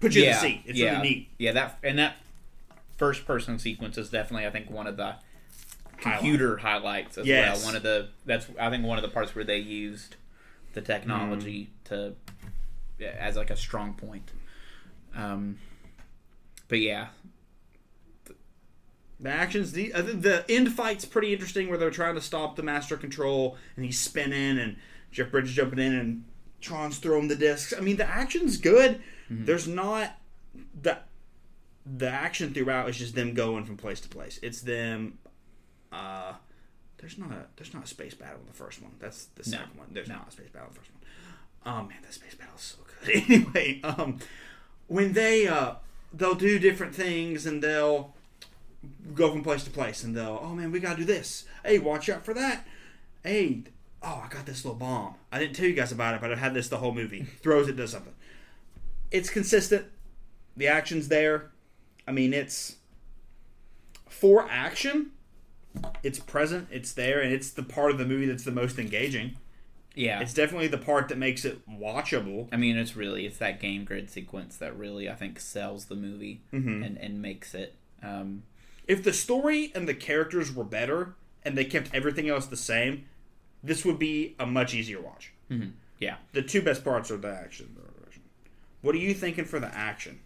put you in the seat. It's yeah, really neat. Yeah, that and that first person sequence is definitely I think one of the Highlight. computer highlights as Yes. well. One of the that's I think one of the parts where they used the technology Mm. to as like a strong point. Um, but yeah, The actions, the uh, the end fight's pretty interesting where they're trying to stop the Master Control and he's spinning and Jeff Bridges jumping in and Tron's throwing the discs. I mean, the action's good. There's not the the action throughout is just them going from place to place. It's them. Uh, there's not a there's not a space battle in the first one. That's the No. second one. There's not a space battle in the first one. Oh man, that space battle is so good. anyway, um, when they uh they'll do different things and they'll go from place to place and they'll oh man we gotta do this. Hey, watch out for that. Hey, oh I got this little bomb. I didn't tell you guys about it, but I've had this the whole movie. Throws it, does something. It's consistent. The action's there. I mean, it's for action. It's present. It's there, and it's the part of the movie that's the most engaging. Yeah. It's definitely the part that makes it watchable. I mean, it's really it's that game grid sequence that really I think sells the movie and and makes it. Um, If the story and the characters were better and they kept everything else the same, this would be a much easier watch. yeah. The two best parts are the action. What are you thinking for the action?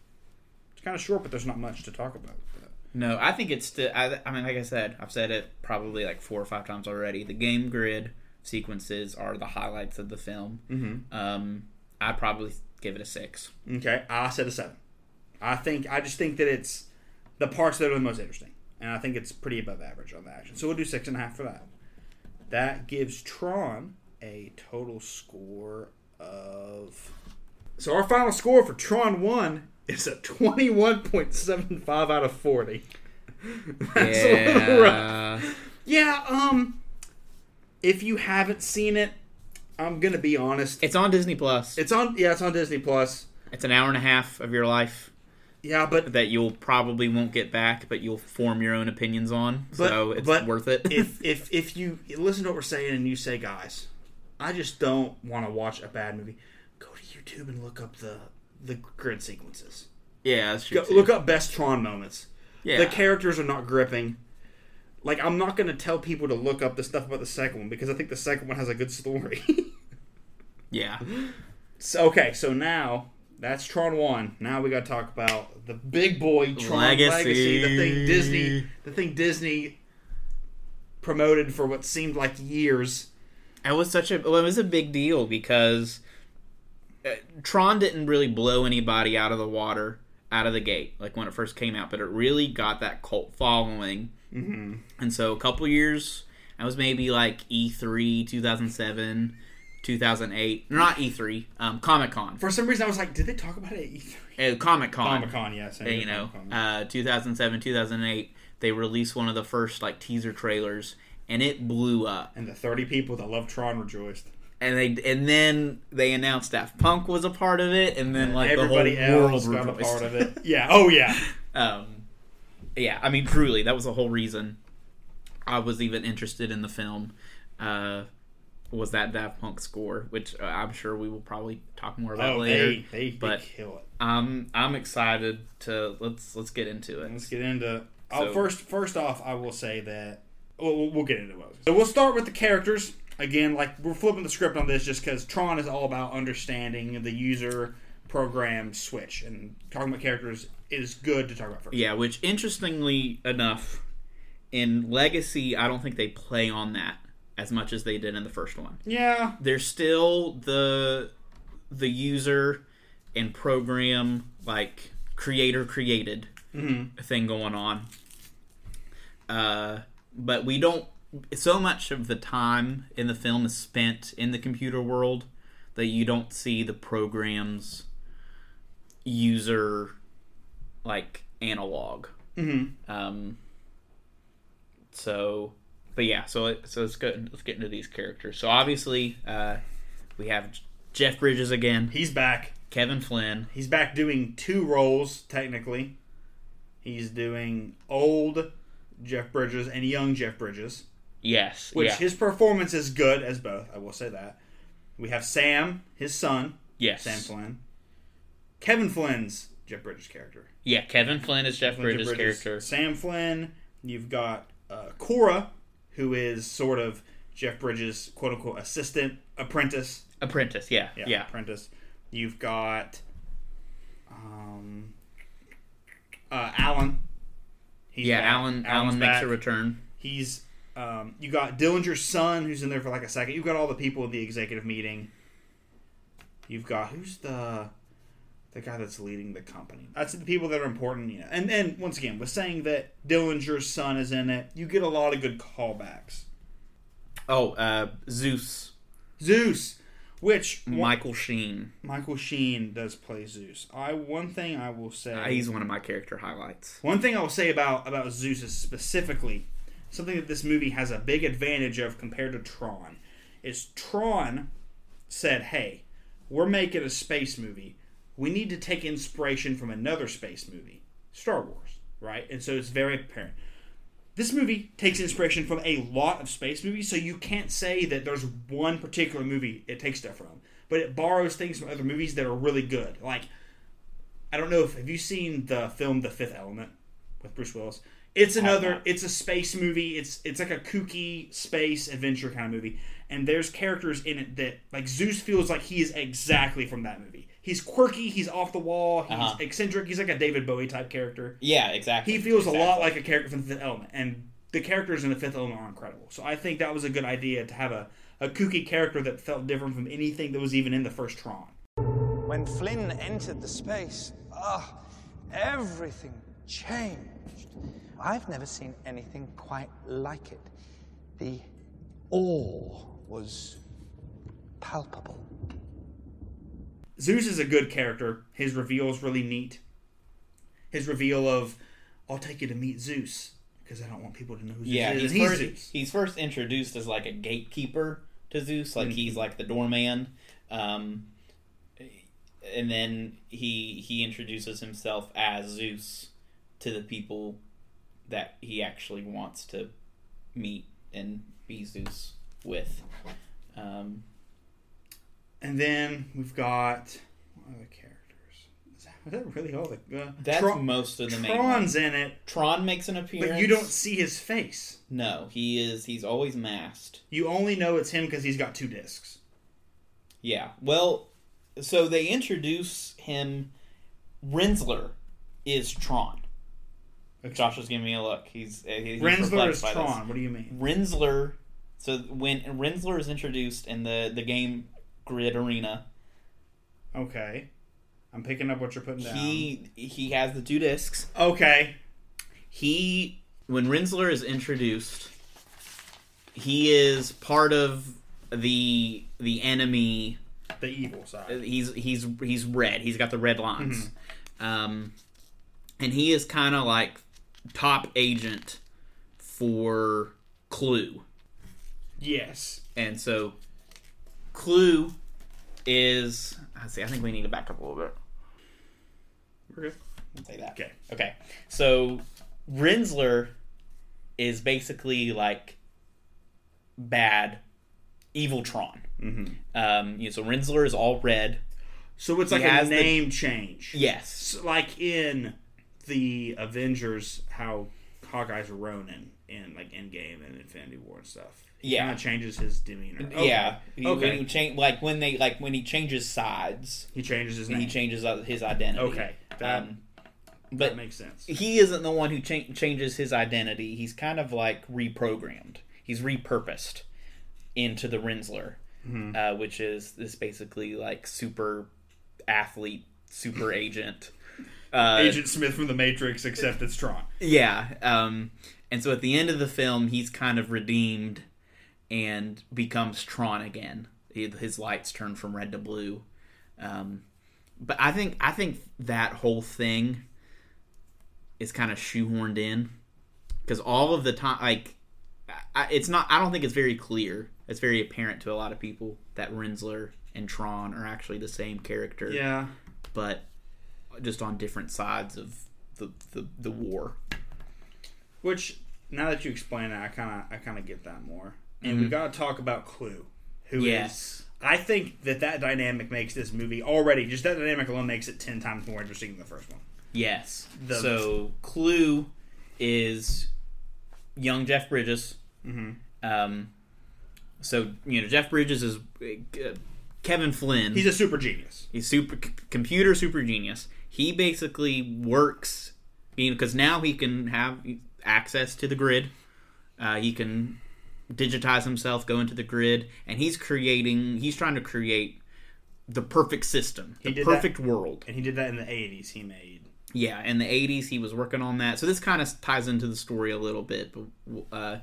It's kind of short, but there's not much to talk about. No, I think it's still. I, I mean, like I said, I've said it probably like four or five times already. The game grid sequences are the highlights of the film. Mm-hmm. Um, I'd probably give it a six. Okay, I said a seven. I think I just think that it's the parts that are the most interesting, and I think it's pretty above average on the action. So we'll do six and a half for that. That gives Tron a total score of. So our final score for Tron One is a twenty-one point seven five out of forty. That's a little rough. Yeah. Um. If you haven't seen it, I'm gonna be honest. It's on Disney Plus. It's on. Yeah, it's on Disney Plus. It's an hour and a half of your life Yeah, but that you'll probably won't get back, but you'll form your own opinions on. But- so it's but worth it. if if if you listen to what we're saying and you say, guys, I just don't want to watch a bad movie, go to YouTube and look up the the grid sequences. yeah, that's true. Go, look up best Tron moments. Yeah. The characters are not gripping. Like I'm not going to tell people to look up the stuff about the second one because I think the second one has a good story. yeah. so okay, so now that's Tron one. Now we got to talk about the big boy Tron Legacy. Legacy, the thing Disney, the thing Disney promoted for what seemed like years. It was such a well, it was a big deal because uh, Tron didn't really blow anybody out of the water out of the gate like when it first came out, but it really got that cult following. Mm-hmm. And so a couple years, I was maybe like E3 2007, 2008, not E3, um, Comic Con, For some reason, I was like, did they talk about it at E3? uh, Comic Con, Comic Con, yes. I you know, uh, 2007, 2008. They released one of the first like teaser trailers, and it blew up. and the 30 people that love Tron rejoiced. And they and then they announced Daft Punk was a part of it, and then like Everybody the whole else world got a rejoiced. part of it. Yeah. Oh, yeah. Um, yeah, I mean, truly, that was the whole reason I was even interested in the film. Uh, was that Daft Punk score, which uh, I'm sure we will probably talk more about Oh, later. they, they, but- they kill it. Um, I'm excited to let's let's get into it. Let's get into. Oh, So- first, first off, I will say that well, we'll, we'll get into it. So we'll start with the characters again. Like we're flipping the script on this just because Tron is all about understanding the user program switch and talking about characters is good to talk about first. Yeah, which interestingly enough, in Legacy, I don't think they play on that as much as they did in the first one. Yeah. there's still the the user and program like creator created thing going on uh, but we don't so much of the time in the film is spent in the computer world that you don't see the program's user like analog Mm-hmm. um so but yeah so it, so let's go let's get into these characters so obviously uh we have jeff bridges again He's back. kevin flynn He's back doing two roles technically. He's doing old Jeff Bridges and young Jeff Bridges. Yes which yeah his performance is good as both. I will say that. We have Sam, his son, yes Sam Flynn. Kevin Flynn's Jeff Bridges character. yeah kevin flynn is jeff Jeff bridges, Bridges. character Sam Flynn. You've got uh, Quorra, who is sort of Jeff Bridges' quote unquote assistant apprentice. apprentice yeah Yeah, yeah, apprentice. You've got um, uh, Alan, He's yeah, back. Alan Alan's Alan makes back. a return. He's um, you got Dillinger's son who's in there for like a second. You've got all the people in the executive meeting. You've got who's the the guy that's leading the company. That's the people that are important, you know. And then once again, with saying that Dillinger's son is in it, you get a lot of good callbacks. Oh, uh, Zuse, Zuse, which Michael Sheen. Michael Sheen does play Zuse. I one thing I will say Uh, he's one of my character highlights. One thing I will say about about Zuse is specifically something that this movie has a big advantage of compared to Tron is Tron said, "Hey, we're making a space movie. We need to take inspiration from another space movie, Star Wars, right?" And so it's very apparent. This movie takes inspiration from a lot of space movies, so you can't say that there's one particular movie it takes stuff from, but it borrows things from other movies that are really good. Like I don't know if have you seen the film The Fifth Element with Bruce Willis? It's another. It's a space movie. It's it's like a kooky space adventure kind of movie, and there's characters in it that like Zuse feels like he is exactly from that movie. He's quirky. He's off the wall. He's Uh-huh. eccentric. He's like a David Bowie type character. Yeah, exactly. He feels a lot like a character from The Fifth Element, and the characters in The Fifth Element are incredible. So I think that was a good idea to have a, a kooky character that felt different from anything that was even in the first Tron. When Flynn entered the space, ah, everything changed. I've never seen anything quite like it. The awe was palpable. Zuse is a good character. His reveal is really neat. His reveal of, "I'll take you to meet Zuse," because I don't want people to know who Zuse Yeah, is. he's he's first, Zuse. he's first introduced as like a gatekeeper to Zuse, like he's like the doorman. Um, and then he he introduces himself as Zuse to the people that he actually wants to meet and be Zuse with. Um, And then we've got what other characters? Is that, is that really all the? Uh, that's Tron- most of the main. Tron's ones. in it, Tron makes an appearance, but you don't see his face. No, he is. He's always masked. You only know it's him because he's got two discs. Yeah. Well, so they introduce him. Rinzler is Tron. Josh is giving me a look. He's, uh, he's Rinzler is Tron. What do you mean? This. Rinzler. So when Rinzler is introduced in the the game Grid Arena, Okay, I'm picking up what you're putting down. he he has the two discs. okay, He when Rinzler is introduced, he is part of the the enemy. the evil side. He's he's he's red. He's got the red lines, um, and he is kind of like top agent for Clu. Yes. And so Clu is I see I think we need to back up a little bit. We're good. Say that. Okay. Okay. So Rinzler is basically like bad, evil Tron. Mm-hmm. Um, you know, so Rinzler is all red. So it's He like a has the- name change. Yes. So like in the Avengers, how Hawkeye's Ronin in like Endgame and Infinity War and stuff. He Yeah. kind of changes his demeanor. Okay. Yeah. He, Okay. When change, like when they like when he changes sides, He changes his name. he changes uh, his identity. Okay. That, Um, that makes sense. he isn't the one who cha- changes his identity. He's kind of like reprogrammed. He's repurposed into the Rinzler, Mm-hmm. uh, which is this basically like super athlete, super agent. Uh, Agent Smith from the Matrix, except it's Tron. Yeah. Um, and so at the end of the film, he's kind of redeemed and becomes Tron again. His lights turn from red to blue. Um, but I think I think that whole thing is kind of shoehorned in because all of the time, like, I, it's not. I don't think it's very clear. It's very apparent to a lot of people that Rinzler and Tron are actually the same character. Yeah. but just on different sides of the the, the war. Which now that you explain it, I kind of I kind of get that more. And Mm-hmm. we got to talk about Clu, who is. Yes. I think that that dynamic makes this movie already just that dynamic alone makes it ten times more interesting than the first one. Yes. The- so Clu is young Jeff Bridges. Mm-hmm. Um, so you know Jeff Bridges is uh, Kevin Flynn. He's a super genius. He's super c- computer super genius. He basically works because now he can have access to the grid. Uh, he can digitize himself, go into the grid, and he's creating. He's trying to create the perfect system, the did perfect world. And he did that in the 80s. He made. Yeah, in the '80s, he was working on that. So this kind of ties into the story a little bit. But uh,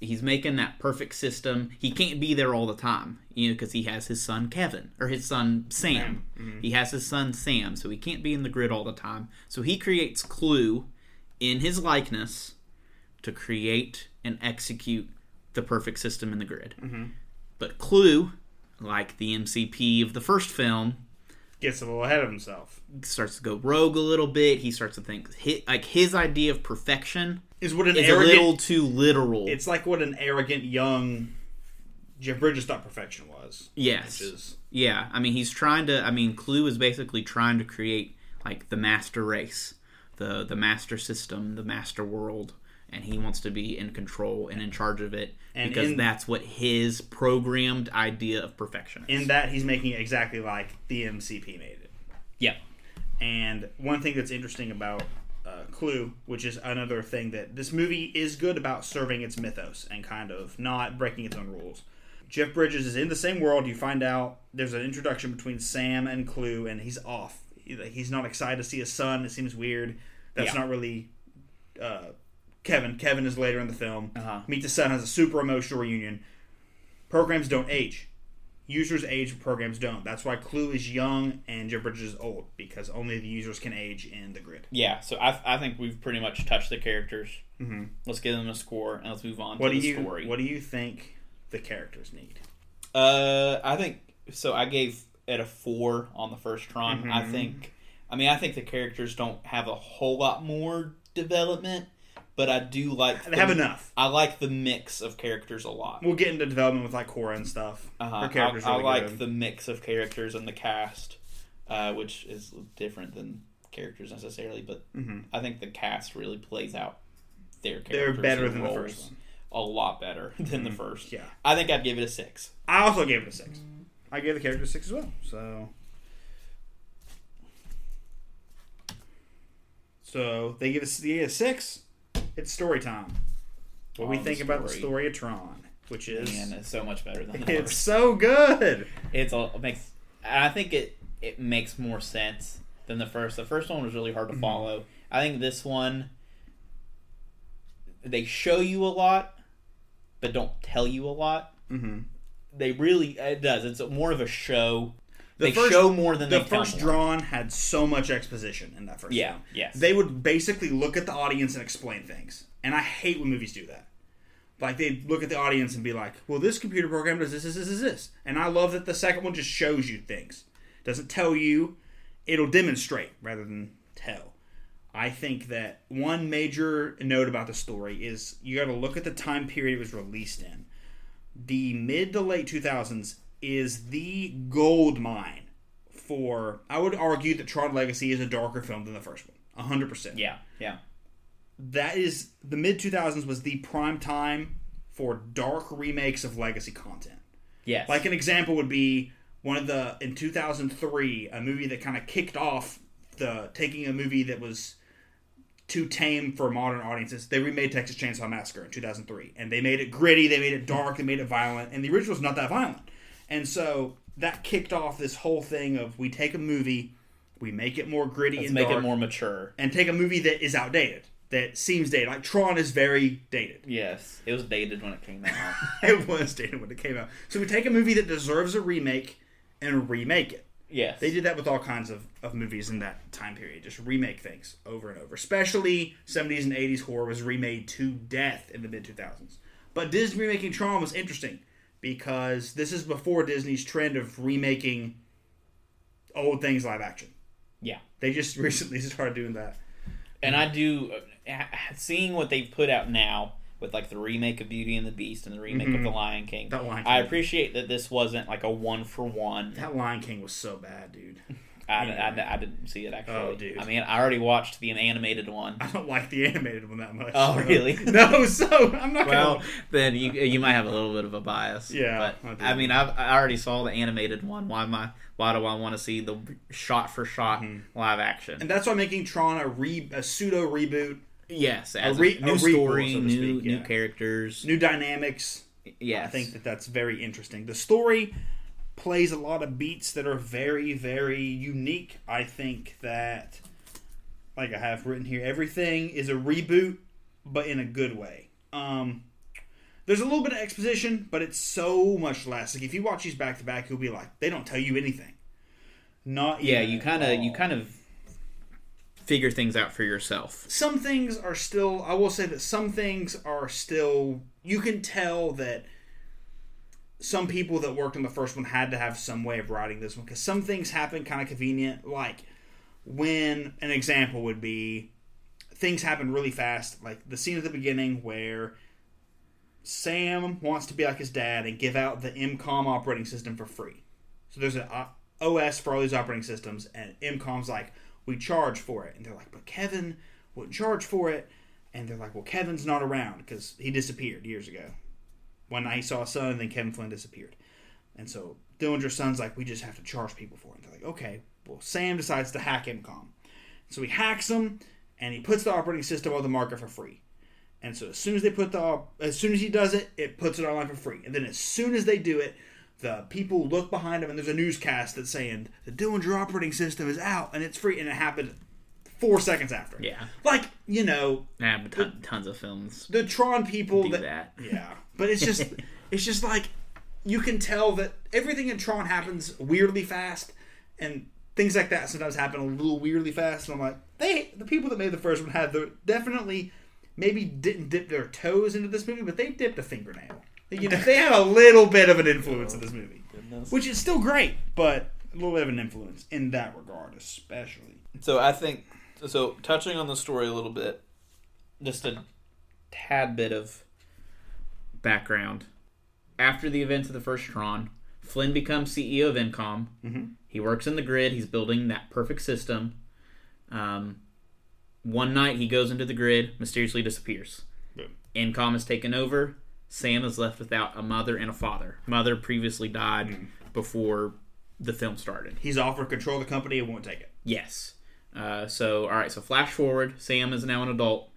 he's making that perfect system. He can't be there all the time, you know, because he has his son Kevin or his son Sam. Mm-hmm. He has his son Sam, so he can't be in the grid all the time. So he creates Clu in his likeness to create and execute the perfect system in the grid. Mm-hmm. But Clu, like the MCP of the first film, Gets a little ahead of himself. starts to go rogue a little bit. He starts to think hi like his idea of perfection Is what an is a arrogant. little too literal. It's like what an arrogant young Jeff Bridges thought perfection was. yes, is yeah. I mean, he's trying to. I mean, Clu is basically trying to create like the master race, the the master system, the master world, and he wants to be in control and in charge of it And because in- that's what his programmed idea of perfection is. in that he's making it exactly like the MCP made it. yeah, And one thing that's interesting about uh, Clu, which is another thing that this movie is good about serving its mythos and kind of not breaking its own rules. Jeff Bridges is in the same world. You find out there's an introduction between Sam and Clu, and he's off. He's not excited to see his son. It seems weird. That's Yeah. not really uh, Kevin. Kevin is later in the film. Uh-huh. Meet the Son has a super emotional reunion. Programs don't age. Users age, programs don't. That's why Clu is young and Jeff Bridges is old because only the users can age in the grid. Yeah, so I, I think we've pretty much touched the characters. Mm-hmm. Let's give them a score and let's move on What to do the you story. What do you think the characters need? Uh, I think so. I gave it a four on the first Tron. Mm-hmm. I think, I mean, I think the characters don't have a whole lot more development, but I do like. They have enough. I like the mix of characters a lot. We'll get into development with like Quorra and stuff. Uh-huh. Her I, character's I really like good. the mix of characters and the cast, uh, which is different than characters necessarily, but I think the cast really plays out their characters. Mm-hmm. They're better than the first one. Mm-hmm. A lot better than the first. Yeah. I think I'd give it a six. I also gave it a six. I gave the character a six as well. So, so they give us the a six. It's story time. What we Oh, think about the story. of Tron, which is Man, it's so much better than the it's first. so good. It's all it makes. I think it it makes more sense than the first. The first one was really Mm-hmm. hard to follow. I think this one they show you a lot, but don't tell you a lot. Mm-hmm. They really it does. It's more of a show. The they first- show more than The first Tron had so much exposition in that first Yeah, yeah. They would basically look at the audience and explain things. And I hate when movies do that. Like they look at the audience and be like, "Well, this computer program does this, this, this, this, this." And I love that the second one just shows you things. Doesn't tell you, it'll demonstrate rather than tell. I think that one major note about the story is you got to look at the time period it was released in. The mid to late 2000s is the gold mine for. I would argue that Tron Legacy is a darker film than the first one. 100%. Yeah, yeah. That is. The mid 2000s was the prime time for dark remakes of legacy content. Yes. Like an example would be one of the in 2003 a movie that kind of kicked off the taking a movie that was too tame for modern audiences. They remade Texas Chainsaw Massacre in 2003 and they made it gritty, they made it dark, they made it violent, and the original original's not that violent. And so that kicked off this whole thing of we take a movie, we make it more gritty Let's and make it more mature. and take a movie that is outdated, that seems dated. Like Tron is very dated. Yes, it was dated when it came out. it was dated when it came out. So we take a movie that deserves a remake and remake it. yes, They did that with all kinds of, of movies in that time period. Just remake things over and over. Especially 70s and 80s horror was remade to death in the mid 2000s. But Disney remaking Tron was interesting because this is before Disney's trend of remaking old things live action. Yeah. They just recently started doing that. and I do uh, seeing what they've put out now with like the remake of Beauty and the Beast and the remake of the Lion King. Mm-hmm. That Lion I appreciate that this wasn't like a one for one. That Lion King was so bad, dude. I, I, I didn't see it actually. Oh, dude. I mean, I already watched the animated one. I don't like the animated one that much. Oh, so- really? No, so I'm not Well, gonna. then you you might have a little bit of a bias. Yeah, I but do. I, mean, I've, I already saw the animated one. Why am I? Why do I want to see the shot for shot mm-hmm. live action? And that's why making Tron a re a pseudo reboot, yes, as a, re- a new requel, story, so new speak, new yeah. characters. new dynamics. yes, I think that that's very interesting. The story plays a lot of beats that are very, very unique. I think that, like I have written here, everything is a reboot, but in a good way. Um, there's a little bit of exposition, but it's so much less. Like if you watch these back to back, you'll be like, they don't tell you anything. Not yeah. You kind of you kind of figure things out for yourself. some things are still i will say that some things are still you can tell that some people that worked on the first one had to have some way of writing this one because some things happen kind of convenient like when an example would be things happen really fast like the scene at the beginning where sam wants to be like his dad and give out the ENCOM operating system for free. So there's an uh, os for all these operating systems and ENCOM's like we charge for it. And they're like but kevin wouldn't charge for it. And they're like well kevin's not around because he disappeared years ago one I saw a son and then kevin flynn disappeared and so dillinger's son's like we just have to charge people for it and they're like okay well sam decides to hack ENCOM so he hacks them and he puts the operating system on the market for free and so as soon as they put the as soon as he does it, it puts it online for free. And then as soon as they do it, the people look behind him and there's a newscast that's saying the Dillinger operating system is out and it's free and it happened four seconds after. Yeah. Like, you know, Yeah, ton, tons of films the Tron people do that, that. Yeah. But it's just it's just like you can tell that everything in Tron happens weirdly fast and things like that sometimes happen a little weirdly fast and I'm like, they the people that made the first one had the definitely maybe didn't dip their toes into this movie, but they dipped a fingernail. You know, they had a little bit of an influence in this oh, movie. Which is still great, but a little bit of an influence in that regard, especially. So I think so. Touching on the story a little bit, just a tad bit of background. After the events of the first Tron, Flynn becomes CEO of ENCOM. Mm-hmm. He works in the grid. He's building that perfect system. Um, one night, he goes into the grid, mysteriously disappears. Boom. ENCOM is taken over. Sam is left without a mother and a father. Mother previously died Mm. before the film started. He's offered control of the company and won't take it. Yes. Uh, so, all right. So, flash forward. Sam is now an adult.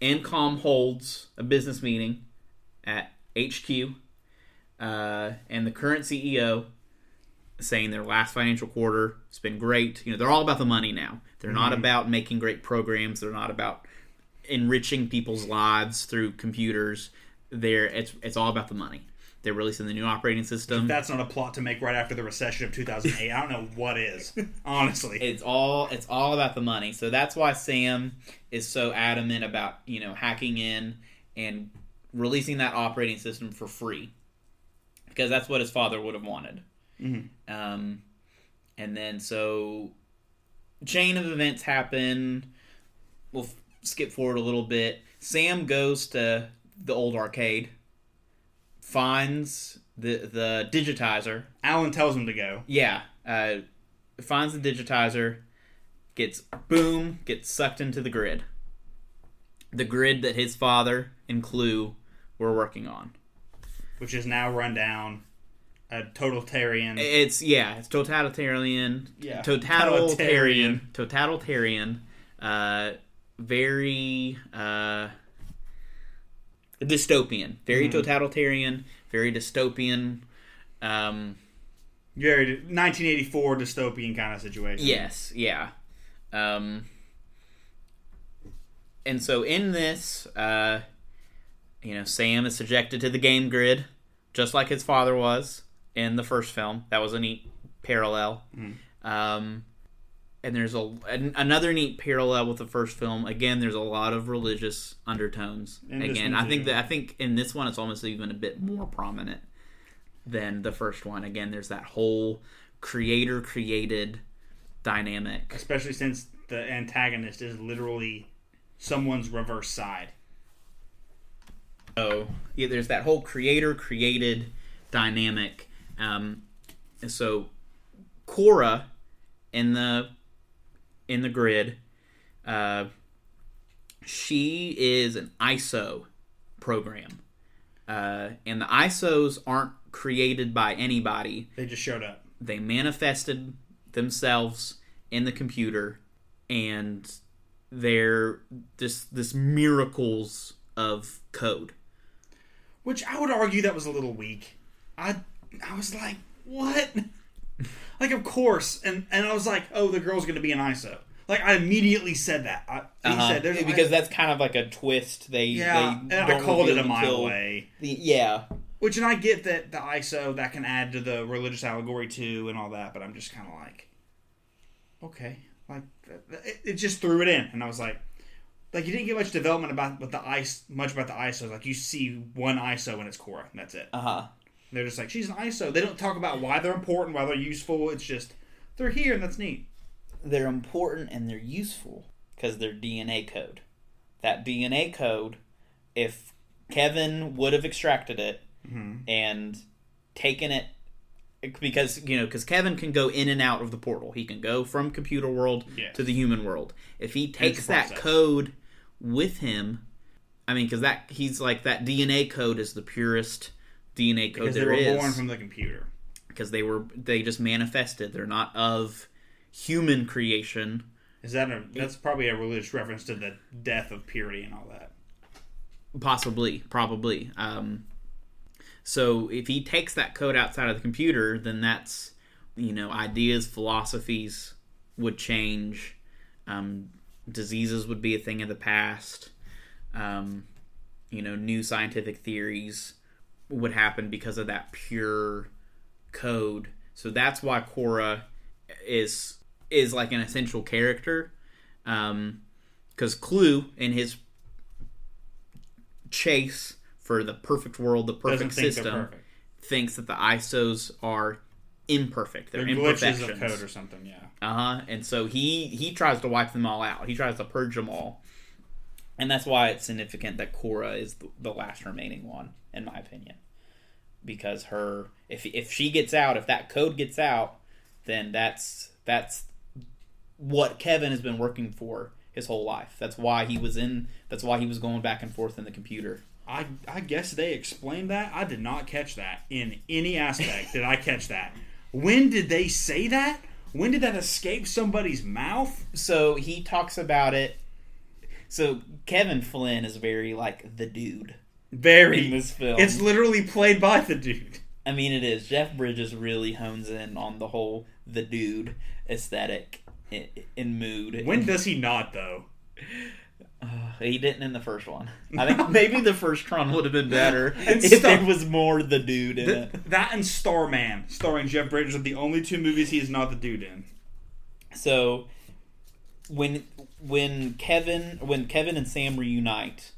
ENCOM holds a business meeting at HQ, uh, and the current CEO saying their last financial quarter has been great. You know, they're all about the money now. They're not about making great programs. They're not about enriching people's lives through computers. They're it's it's all about the money. They're releasing the new operating system. That's not a plot to make right after the recession of 2008. I don't know what is, honestly. it's all it's all about the money. So that's why Sam is so adamant about you know hacking in and releasing that operating system for free because that's what his father would have wanted. Um, and then so chain of events happen. We'll f- skip forward a little bit. Sam goes to the old arcade, finds the the digitizer, Alan tells him to go. yeah, uh, finds the digitizer, gets boom, gets sucked into the grid. The grid that his father and Clu were working on. which is now run down. A totalitarian. It's yeah, it's totalitarian. Yeah. totalitarian, totalitarian. Uh, very uh, dystopian. Very totalitarian. Very dystopian. Um, Very 1984 dystopian kind of situation. Yes, yeah. Um, and so in this, uh, you know, Sam is subjected to the game grid, just like his father was in the first film. That was a neat parallel. Um, and there's a an, another neat parallel with the first film. Again, there's a lot of religious undertones. This Again, I think that I think in this one it's almost even a bit more prominent than the first one. Again, there's that whole creator created dynamic. Especially since the antagonist is literally someone's reverse side. So yeah, there's that whole creator created dynamic. Um, so Quorra in the in the grid. Uh, she is an ISO program, uh, and the ISOs aren't created by anybody. They just showed up. They manifested themselves in the computer, and they're this this miracles of code. Which I would argue that was a little weak. I I was like, what? like, of course, and and I was like, oh, the girl's gonna be an ISO. Like, I immediately said that. I, Uh-huh. said there's because ISO. that's kind of like a twist. They yeah, they and I called it a mile away. the- yeah, Which, and I get that the ISO that can add to the religious allegory too, and all that. But I'm just kind of like, okay, like it, it just threw it in, and I was like, like you didn't get much development about with the ice, much about the ISO. Like you see one ISO and it's Quorra, and that's it. uh huh. They're just like she's an ISO. They don't talk about why they're important, why they're useful. It's just they're here, and that's neat. They're important and they're useful because they're DNA code. That DNA code, if Kevin would have extracted it Mm-hmm. and taken it, because you know because kevin can go in and out of the portal he can go from computer world Yes. to the human world if he takes that code with him i mean because that he's like that dna code is the purest dna code Because they there were is born from the computer. because they were they just manifested they're not of human creation Is that a? That's probably a religious reference to the death of purity and all that. possibly probably um so if he takes that code outside of the computer then that's you know ideas philosophies would change um diseases would be a thing of the past. Um you know new scientific theories would happen because of that pure code. So that's why Quorra is is like an essential character. Um because Clu in his chase for the perfect world, the Doesn't perfect think system, perfect. thinks that the ISOs are imperfect. They're, They're glitches imperfections. of code or something. Yeah. Uh huh. And so he he tries to wipe them all out. He tries to purge them all. and that's why it's significant that Quorra is the, the last remaining one, in my opinion, because her if if she gets out, if that code gets out, then that's that's what Kevin has been working for his whole life. That's why he was in. That's why he was going back and forth in the computer. I I guess they explained that. I did not catch that in any aspect. did I catch that? When did they say that? When did that escape somebody's mouth? So he talks about it. So Kevin Flynn is very like the dude. Very. In this film. It's literally played by the dude. I mean, it is. Jeff Bridges really hones in on the whole the dude aesthetic in mood. When does he not though? He didn't in the first one. I think maybe the first Tron would have been better if stuff- there was more the dude in Th- it. that and Starman, starring Jeff Bridges, are the only two movies he is not the dude in. So when when Kevin when Kevin and Sam reunite,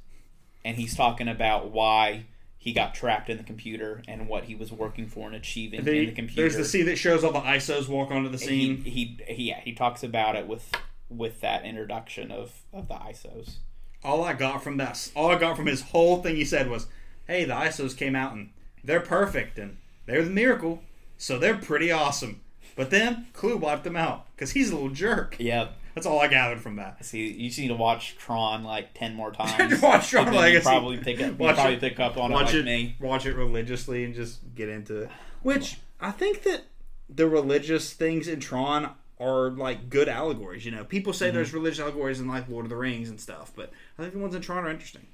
and he's talking about why he got trapped in the computer and what he was working for and achieving in They- the computer. there's the scene that shows all the ISOs walk onto the he, scene. he he yeah he talks about it with with that introduction of of the ISOs. all I got from that, all I got from his whole thing he said was, "Hey, the ISOs came out and they're perfect and they're the miracle, so they're pretty awesome." But then Clu wiped them out because he's a little jerk. Yeah. That's all I gathered from that. See, you just need to watch Tron like ten more times. Watch Tron Legacy. Probably pick up. Watch probably it- pick up on watch it like it, me. watch it religiously, and just get into it. Which I think that the religious things in Tron are like good allegories. You know, people say Mm-hmm. there's religious allegories in like Lord of the Rings and stuff, but I think the ones in Tron are interesting.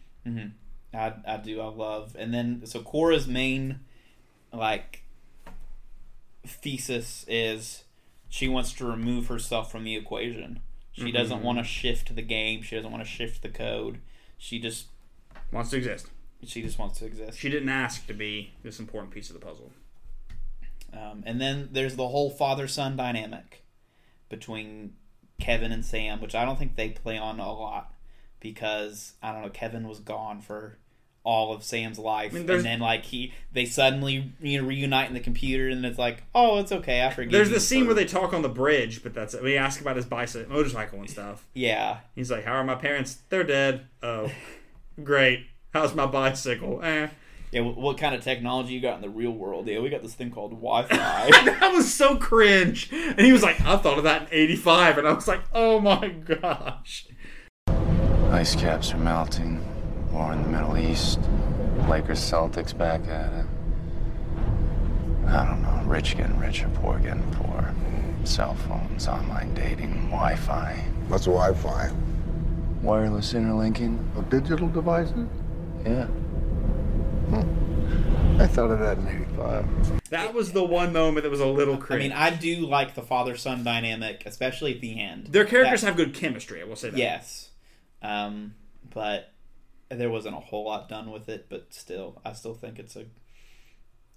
I, I do. I love. And then so Quorra's main like thesis is she wants to remove herself from the equation. She doesn't want to shift the game. She doesn't want to shift the code. She just Wants to exist. she just wants to exist. She didn't ask to be this important piece of the puzzle. Um, and then there's the whole father son dynamic between Kevin and Sam, which I don't think they play on a lot because I don't know. Kevin was gone for all of Sam's life, mean, and then like he they suddenly you know reunite in the computer, and it's like, oh, it's okay. I forgive. There's the scene where they talk on the bridge, but that's it. We ask about his bicycle, motorcycle, and stuff. yeah, He's like, "How are my parents? They're dead. Oh, great. How's my bicycle? Eh." Yeah, what kind of technology you got in the real world? Yeah, we got this thing called Wi-Fi. that was so cringe. And he was like, I thought of that in 85. And I was like, oh my gosh. Ice caps are melting. War in the Middle East. Lakers Celtics back at it. I don't know. Rich getting richer, poor getting poor. Cell phones, online dating, Wi Fi. What's Wi-Fi? Wireless interlinking. Oh, digital devices? Yeah. I thought of that in '85. That was the one moment that was a little crazy. I mean, I do like the father-son dynamic, especially at the end. Their characters That- have good chemistry, I will say that. yes, um, but there wasn't a whole lot done with it. But still, I still think it's a.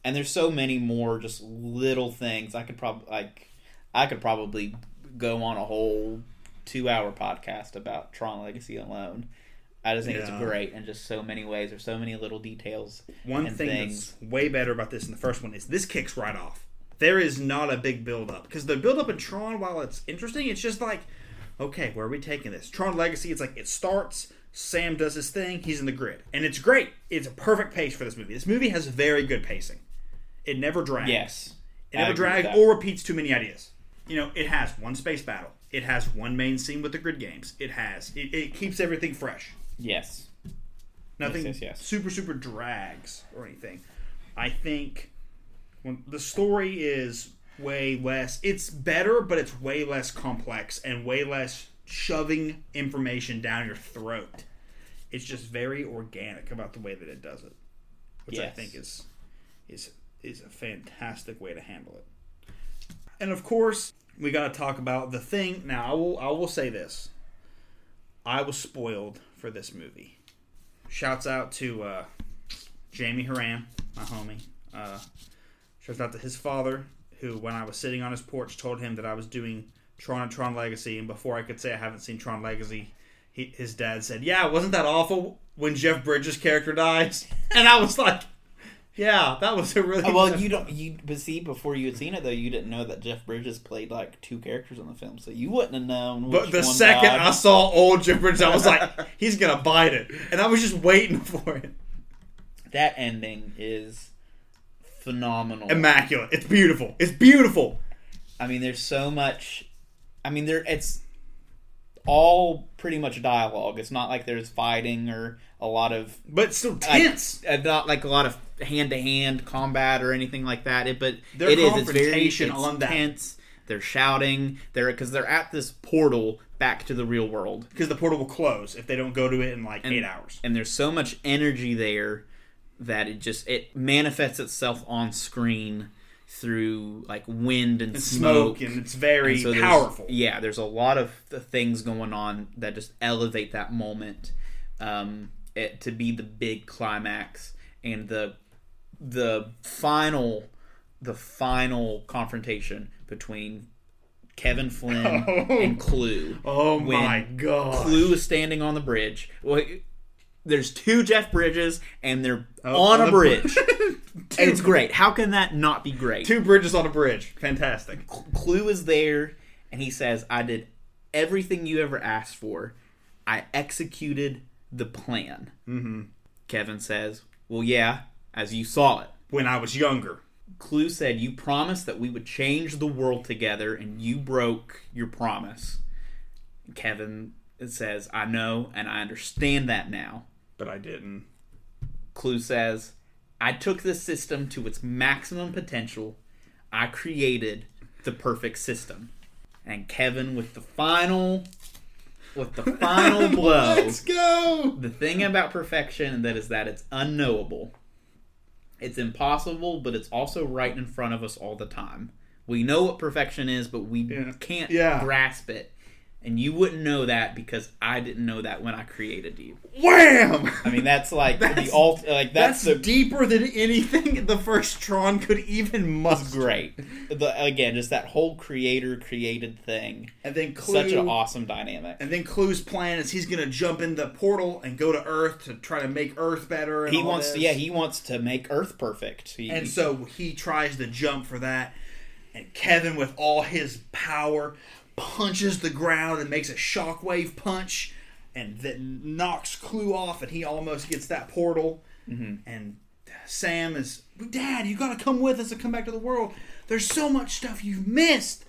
And there's so many more just little things. I could probably like, I could probably go on a whole two-hour podcast about Tron Legacy alone. I just think Yeah. it's great in just so many ways. There's so many little details. One and thing things. that's way better about this than the first one is this kicks right off. There is not a big build up because the build up in Tron, while it's interesting, it's just like, okay, where are we taking this? Tron Legacy, it's like it starts. Sam does his thing. He's in the grid, and it's great. It's a perfect pace for this movie. This movie has very good pacing. It never drags. Yes, It never drags or repeats too many ideas. You know, it has one space battle. It has one main scene with the grid games. It has. It, it keeps everything fresh. Yes. Nothing yes, yes. super super drags or anything. I think when the story is way less. It's better, but it's way less complex and way less shoving information down your throat. It's just very organic about the way that it does it, which I think is is is a fantastic way to handle it. And of course, we got to talk about the thing. Now, I will I will say this. I was spoiled for this movie. Shouts out to uh, Jamie Haran, my homie. Uh, shouts out to his father, who, when I was sitting on his porch, told him that I was doing Tron and Tron Legacy, and before I could say I haven't seen Tron Legacy, he, his dad said, "Yeah, wasn't that awful when Jeff Bridges' character dies?" And I was like, "Yeah, that was a really Oh, well, you don't. You but see, before you had seen it though, you didn't know that Jeff Bridges played like two characters in the film, so you wouldn't have known. But the one second died. I saw old Jeff Bridges, I was like, he's gonna bite it, and I was just waiting for it. that ending is phenomenal. Immaculate. It's beautiful. It's beautiful. I mean, there's so much. I mean, there it's all pretty much dialogue. It's not like there's fighting or a lot of But it's still tense. uh, not like a lot of hand to hand combat or anything like that. It, but Their it is. It's very it's on that- tense. They're shouting. They're because they're at this portal back to the real world. because the portal will close if they don't go to it in like And- eight hours. and there's so much energy there that it just it manifests itself on screen through like wind and, And smoke, smoke, and it's very And so powerful. Yeah, there's a lot of the things going on that just elevate that moment um, it, to be the big climax and the the final the final confrontation between Kevin Flynn and Clu. Oh when my god! Clu is standing on the bridge. Well, there's two Jeff Bridges, and they're Oh, on on a bridge. it's great. How can that not be great? Two bridges on a bridge. Fantastic. Clu is there, and he says, "I did everything you ever asked for. I executed the plan." Mm-hmm. Kevin says, "Well, yeah, as you saw it." When I was younger. Clu said, You promised that we would change the world together, and you broke your promise. Kevin says, I know, and I understand that now. But I didn't. Clu says, I took this system to its maximum potential. I created the perfect system. And Kevin, with the final, with the final blow, Let's go. the thing about perfection that is that it's unknowable. It's impossible, but it's also right in front of us all the time. We know what perfection is, but we Yeah. can't Yeah. grasp it. And you wouldn't know that because I didn't know that when I created you. Wham! I mean, that's like That's- the ult. Like That's that's, the deeper than anything the first Tron could even muster. great. The, again, just that whole creator created thing. And then Clu, Such an awesome dynamic. And then Clu's plan is he's gonna jump in the portal and go to Earth to try to make Earth better. And He all wants, to, this. yeah, he wants to make Earth perfect. He, And so he tries to jump for that, and Kevin, with all his power, punches the ground and makes a shockwave punch, and then knocks Clu off, and he almost gets that portal. Mm-hmm. And Sam is, Dad, you gotta come with us and come back to the world. There's so much stuff you've missed.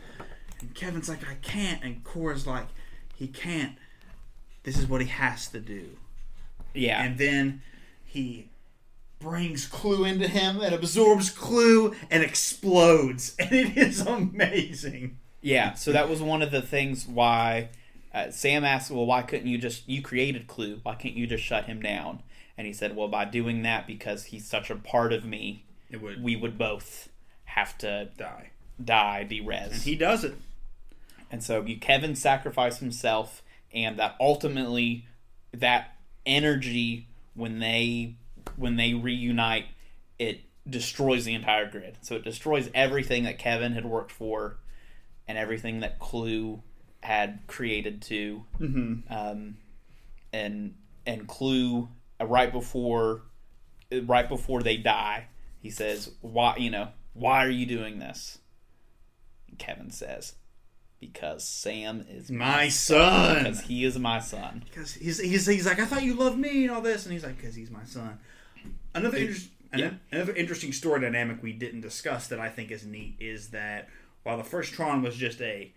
And Kevin's like, I can't. And Quorra's like, he can't. This is what he has to do. Yeah. And then he brings Clu into him and absorbs Clu and explodes. And it is amazing. Yeah, so that was one of the things why uh, Sam asked, "Well, why couldn't you just you created Clu? Why can't you just shut him down?" And he said, "Well, by doing that, because he's such a part of me, It would we would both have to die. die, be res." And he does it. And so you Kevin sacrificed himself, and that ultimately that energy when they when they reunite, it destroys the entire grid. So it destroys everything that Kevin had worked for, and everything that Clu had created too. Mm-hmm. Um, and and Clu uh, right before right before they die, he says, "Why you know why are you doing this?" And Kevin says, "Because Sam is My son. because he is my son." Because he's, he's, he's like, I thought you loved me and all this. And he's like, because he's my son. Another, inter- yeah. another interesting story dynamic we didn't discuss that I think is neat is that while the first Tron was just a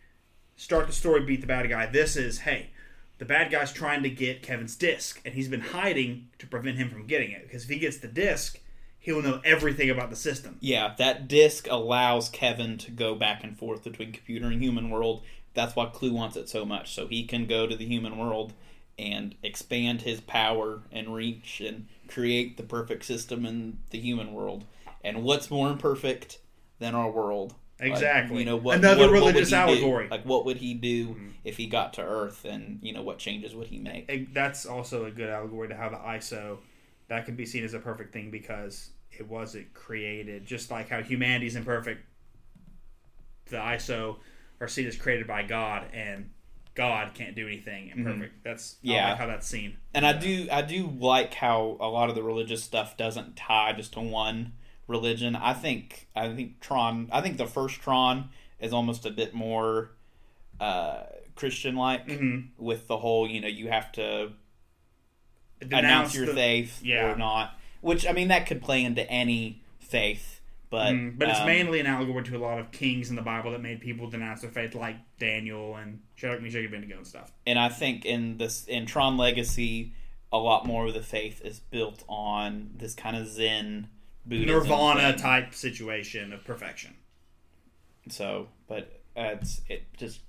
start the story, beat the bad guy, this is, hey, the bad guy's trying to get Kevin's disc, and he's been hiding to prevent him from getting it. Because if he gets the disc, he'll know everything about the system. Yeah, that disc allows Kevin to go back and forth between computer and human world. That's why Clu wants it so much, so he can go to the human world and expand his power and reach and create the perfect system in the human world. And what's more imperfect than our world? Like, Exactly. you know what? Another what- what religious do? allegory. Like, what would he do mm-hmm. if he got to Earth? And you know, what changes would he make? And that's also a good allegory to how the ISO that can be seen as a perfect thing because it wasn't created just like how humanity's imperfect. The ISO are seen as created by God, and God can't do anything mm-hmm. imperfect. That's I Yeah. like how that's seen. And I do I do like how a lot of the religious stuff doesn't tie just to one religion. I think I think Tron I think the first Tron is almost a bit more uh, Christian like with the whole, you know, you have to announce your the- faith yeah. or not. Which I mean that could play into any faith, but Mm, But it's um, mainly an allegory to a lot of kings in the Bible that made people denounce their faith, like Daniel and Shadrach, Meshach, and Abednego and stuff. and I think in this in Tron Legacy, a lot more of the faith is built on this kind of Zen Nirvana thing. type situation of perfection. So, but uh, it's it just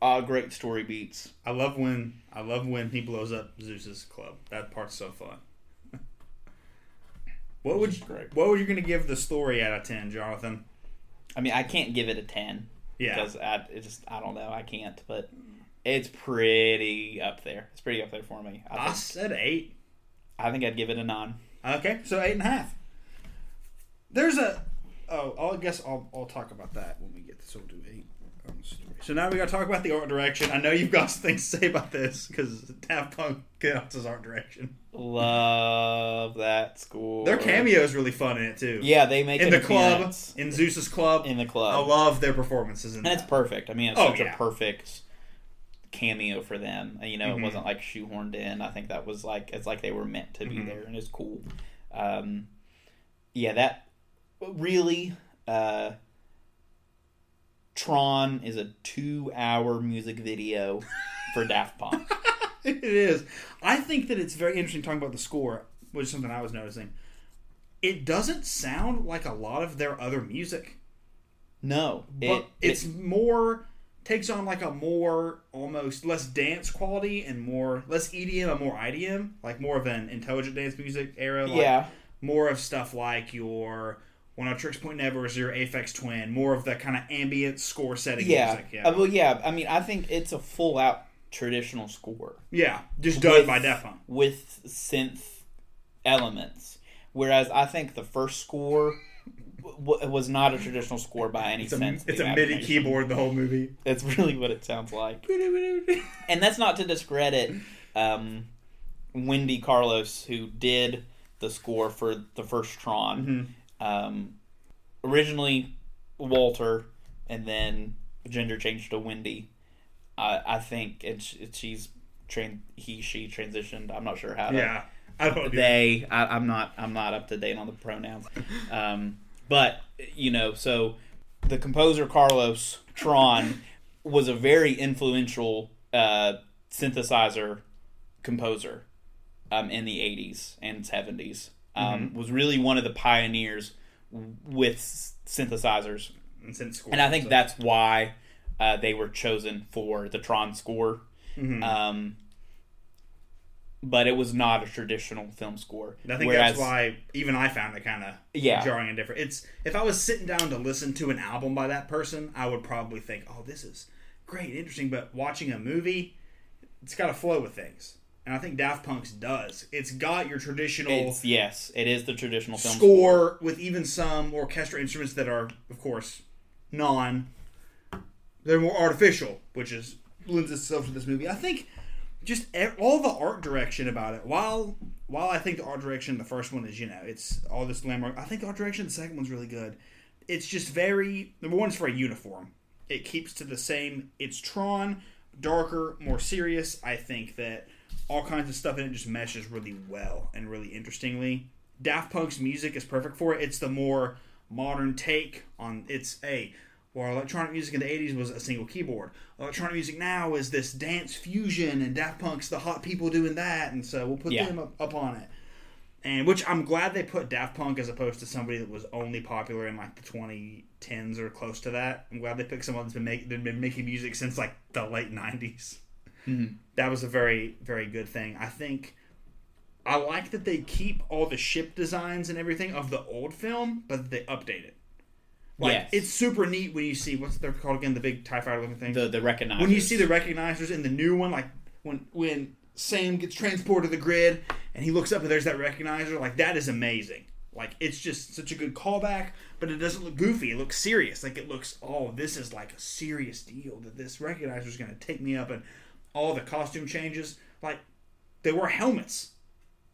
uh, great story beats. I love when I love when he blows up Zuse's club. That part's so fun. what would you, what were you going to give the story out of ten, Jonathan? I mean, I can't give it a ten Yeah, because I it just I don't know I can't, but it's pretty up there. It's pretty up there for me. I I said eight. I think I'd give it a nine. Okay, so eight and a half. There's a oh, I'll- I guess I'll I'll talk about that when we get this. So we'll do eight on the story. So now we got to talk about the art direction. I know you've got some things to say about this because Daft Punk counts as art direction. Love that score. Their cameo is really fun in it too. Yeah, they make in the club, appearance in Zuse's club, in the club. I love their performances in and it's perfect. I mean, it's Oh, such yeah. a perfect cameo for them. You know, Mhm. it wasn't like shoehorned in. I think that was like it's like they were meant to be Mhm. there, and it's cool. Um, yeah, that really. Uh, Tron is a two-hour music video for Daft Punk. it is. I think that it's very interesting talking about the score, which is something I was noticing. It doesn't sound like a lot of their other music. No, but it, it's it- more takes on like a more almost less dance quality and more less EDM and more IDM, like more of an intelligent dance music era. Like yeah. more of stuff like your Oneohtrix Point Never is your Aphex Twin, more of the kind of ambient score setting Yeah. music. Yeah, Uh, well, yeah. I mean, I think it's a full-out traditional score. yeah, just done with- by Daft Punk. with synth elements. Whereas I think the first score w- was not a traditional score by any It's a, sense. it's a MIDI keyboard the whole movie. That's really what it sounds like. And that's not to discredit um, Wendy Carlos, who did the score for the first Tron. Um, originally Walter, and then gender changed to Wendy. I I think it's, it's she's train he she transitioned. I'm not sure how to Yeah, I don't they. I, I'm not. I'm not up to date on the pronouns. Um, but you know, so the composer Carlos Tron was a very influential uh, synthesizer composer um, in the 80s and 70s. Um, Was really one of the pioneers with synthesizers, And school, and I think so- that's why uh, they were chosen for the Tron score. Mm-hmm. Um, but it was not a traditional film score. And I think Whereas- that's why even I found it kind of Yeah. jarring and different. It's if I was sitting down to listen to an album by that person, I would probably think, "Oh, this is great, interesting." But watching a movie, it's got to flow with things, and I think Daft Punk's does. It's got your traditional It's yes, it is the traditional film score with even some orchestra instruments that are, of course, non. They're more artificial, which is lends itself to this movie. I think just all the art direction about it. While while I think the art direction the first one is you know it's all this landmark. I think the art direction the second one's really good. It's just very number one. It's very uniform. It keeps to the same. It's Tron, darker, more serious. I think that all kinds of stuff in it just meshes really well and really interestingly. Daft Punk's music is perfect for it. It's the more modern take on it's a well, electronic music in the 80s was a single keyboard. Electronic music now is this dance fusion, and Daft Punk's the hot people doing that, and so we'll put Yeah. them up, up on it. And which I'm glad they put Daft Punk as opposed to somebody that was only popular in like the 2010s or close to that. I'm glad they picked someone that's been, make, been making music since like the late 90s. Mm-hmm. That was a very, very good thing. I think I like that they keep all the ship designs and everything of the old film, but they update it. Like, Yes. it's super neat when you see what's they're called again, the big Tie Fighter looking thing. The the recognizers. when you see the recognizers in the new one, like when when Sam gets transported to the grid and he looks up and there's that recognizer, like that is amazing. Like it's just such a good callback, but it doesn't look goofy. It looks serious. Like it looks, oh, this is like a serious deal that this recognizer is going to take me up, and all the costume changes. Like they wore helmets.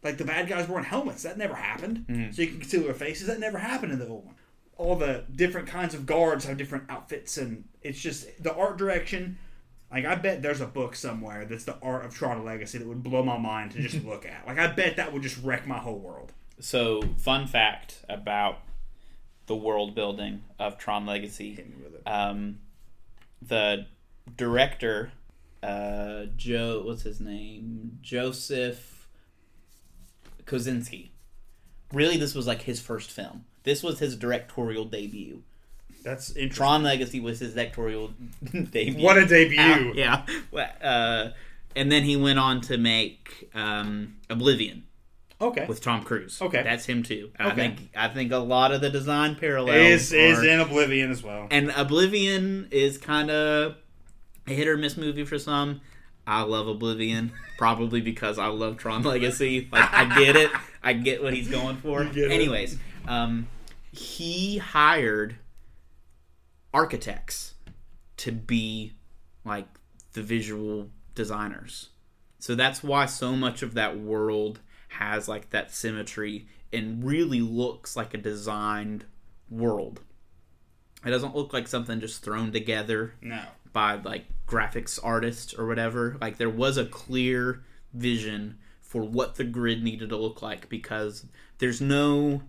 Like the bad guys wearing helmets. That never happened. Mm-hmm. So you can conceal their faces. That never happened in the old one. All the different kinds of guards have different outfits, and it's just the art direction. Like I bet there's a book somewhere that's the art of Tron Legacy that would blow my mind to just look at. Like I bet that would just wreck my whole world. So, fun fact about the world building of Tron Legacy. Um, the director, uh, Joe, what's his name? Joseph Kosinski. Really, this was like his first film. This was his directorial debut. That's interesting. Tron Legacy was his directorial debut. What a debut! Uh, yeah. Uh, and then he went on to make um, Oblivion Okay. with Tom Cruise. Okay. that's him too. Okay. I think I think a lot of the design parallels is is in Oblivion as well. and Oblivion is kind of a hit or miss movie for some. I love Oblivion, probably because I love Tron Legacy. Like I get it, I get what he's going for. get it. Anyways, um, he hired architects to be like the visual designers. So that's why so much of that world has like that symmetry and really looks like a designed world. It doesn't look like something just thrown together No. by like graphics artists or whatever. Like there was a clear vision for what the grid needed to look like because there's no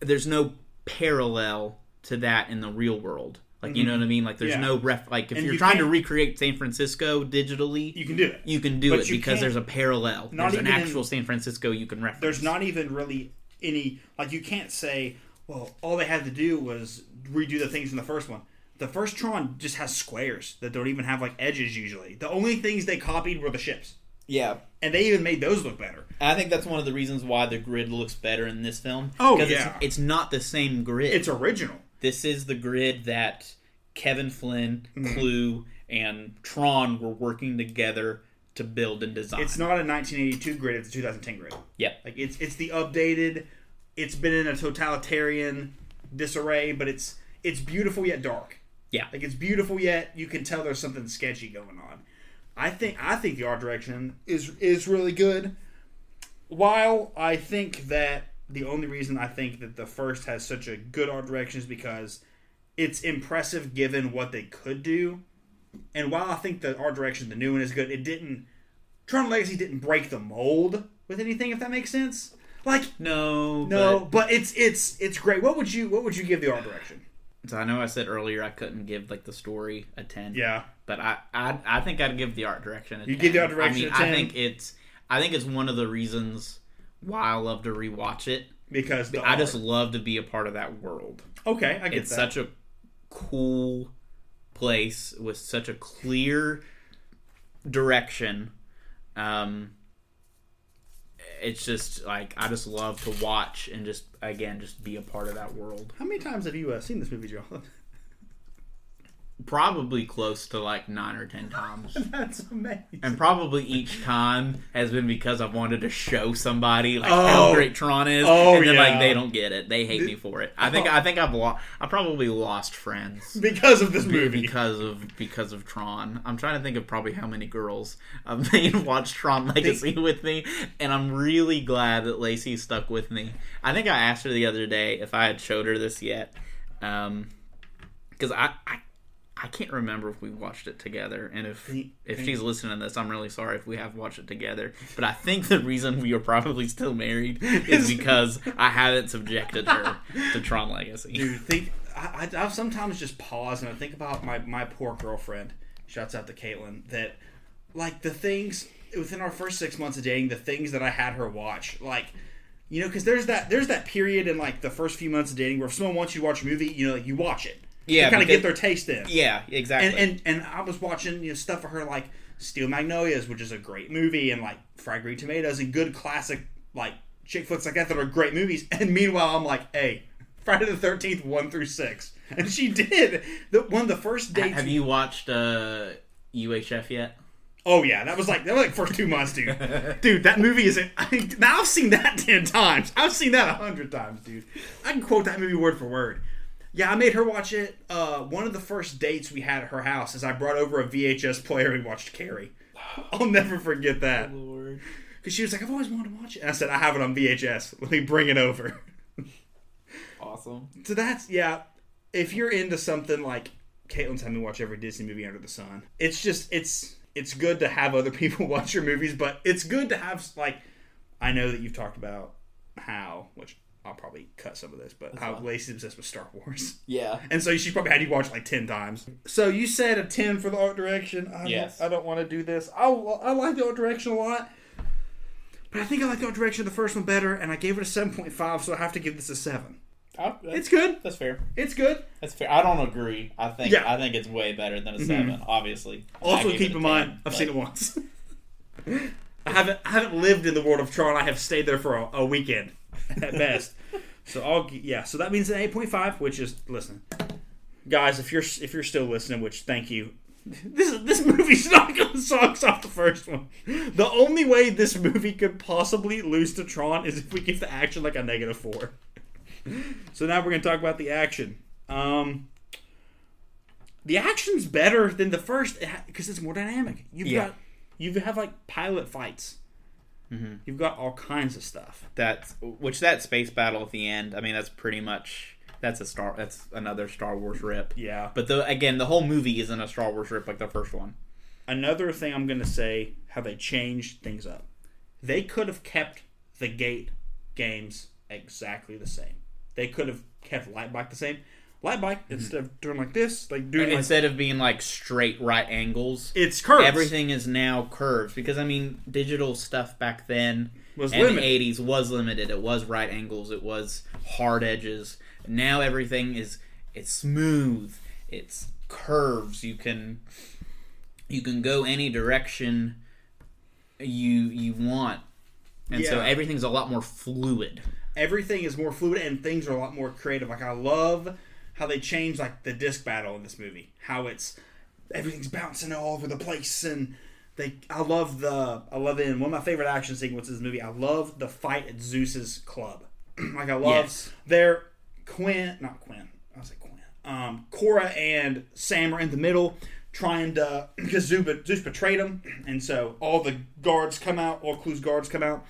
there's no parallel to that in the real world. Like you know mm-hmm. what I mean? Like there's Yeah. no ref like if And you're you trying to recreate San Francisco digitally, You can do it. you can do But it because there's a parallel. There's an even in- actual San Francisco you can reference. There's not even really any like you can't say, well, all they had to do was redo the things in the first one. The first Tron just has squares that don't even have like edges usually. The only things they copied were the ships. Yeah. And they even made those look better. I think that's one of the reasons why the grid looks better in this film. Oh yeah. it's, it's not the same grid. It's original. this is the grid that Kevin Flynn, Mm-hmm. Clu, and Tron were working together to build and design. It's not a 1982 grid, it's a 2010 grid. Yep. Like it's it's the updated. It's been in a totalitarian disarray, but it's it's beautiful yet dark. Yeah. Like it's beautiful yet you can tell there's something sketchy going on. I think I think the art direction is is really good. While I think that the only reason I think that the first has such a good art direction is because it's impressive given what they could do. And while I think the art direction, the new one is good, it didn't Tron Legacy didn't break the mold with anything, if that makes sense. Like No, no, but- but, it's it's it's great. What would you what would you give the art direction? So I know I said earlier I couldn't give like the story a ten. Yeah. but I I, I think I'd give the art direction. A You 10. give the art direction I mean, a 10? I think it's I think it's one of the reasons why I love to rewatch it. Because the I just love to be a part of that world. okay, I get that. It's that. such a cool place with such a clear direction. Um, it's just like I just love to watch and just again just be a part of that world. How many times have you uh, seen this movie, Joe? Probably close to like nine or ten times. That's amazing. And probably each time has been because I've wanted to show somebody like Oh. how great Tron is, Oh, and then yeah. like they don't get it. They hate me for it. I think oh. I think I've lo- I probably lost friends because of this movie. because of because of Tron. I'm trying to think of probably how many girls I've made watch Tron Legacy with me, and I'm really glad that Lacey stuck with me. I think I asked her the other day if I had showed her this yet, um, because I, I I can't remember if we watched it together, and if Think- if think- she's listening to this, I'm really sorry if we have watched it together. But I think the reason we are probably still married is because I haven't subjected her to Tron Legacy. Dude, think I, I, I sometimes just pause and I think about my my poor girlfriend. Shouts out to Caitlin. That like the things within our first six months of dating, the things that I had her watch, like you know, because there's that there's that period in like the first few months of dating where if someone wants you to watch a movie, you know, like, you watch it. Yeah, kind of get their taste in. Yeah, exactly. and and and I was watching you know stuff for her like Steel Magnolias, which is a great movie, and like Fried Green Tomatoes, and good classic like chick flicks like that that are great movies. And meanwhile, I'm like, hey, Friday the Thirteenth one through six, and she did. The one of the first dates. Have you watched uh, UHF yet? Oh yeah, that was like that was like first two months, dude. dude, that movie is. I now I've seen that ten times. I've seen that a hundred times, dude. I can quote that movie word for word. Yeah, I made her watch it. Uh, one of the first dates we had at her house is I brought over a VHS player and watched Carrie. I'll never forget that. Because she was like, I've always wanted to watch it. And I said, I have it on VHS. Let me bring it over. Awesome. So that's yeah. If you're into something like Caitlin's had me watch every Disney movie under the sun, it's just it's it's good to have other people watch your movies, but it's good to have like I know that you've talked about how which I'll probably cut some of this, but how Lacey's obsessed with Star Wars. Yeah. And so she probably had you watch like ten times. So you said a ten for the art direction. I Yes. Don't, I don't want to do this. I I like the art direction a lot, but I think I like the art direction of the first one better, and I gave it a seven point five, so I have to give this a seven. I, It's good. That's fair. It's good. That's fair. I don't agree. I think Yeah. I think it's way better than a mm-hmm. 7 Obviously. Also, keep in mind, I've but- seen it once. I haven't I haven't lived in the world of Tron. I have stayed there for a, a weekend at best. so I'll yeah. So that means an eight point five, which is listen, guys. If you're if you're still listening, which thank you. This this movie's not gonna socks off the first one. The only way this movie could possibly lose to Tron is if we give the action like a negative four. So now we're gonna talk about the action. Um, the action's better than the first because it's more dynamic. You've Yeah. got you have like pilot fights. Mm-hmm. You've got all kinds of stuff. That's which that space battle at the end. I mean, that's pretty much that's a star. That's another Star Wars rip. Yeah. But the again, the whole movie isn't a Star Wars rip like the first one. Another thing I'm gonna say how they changed things up. They could have kept the gate games exactly the same. They could have kept light bike the same. Light bike mm-hmm. instead of doing like this, like doing like Instead of being like straight right angles, it's curves. everything is now curves because I mean, digital stuff back then Was and the. '80s was limited. It was right angles. It was hard edges. Now everything is it's smooth. It's curves. You can you can go any direction you you want, and so everything's a lot more fluid. everything is more fluid and things are a lot more creative. Like I love how they change like the disc battle in this movie. How it's everything's bouncing all over the place and they I love the I love it in one of my favorite action sequences in the movie. I love the fight at Zuse's club. like I love Yes. their Quinn not Quinn. I was like Quinn. Um Quorra and Sam are in the middle trying to because Zuse, Zuse betrayed them and so all the guards come out, all Clu's guards come out.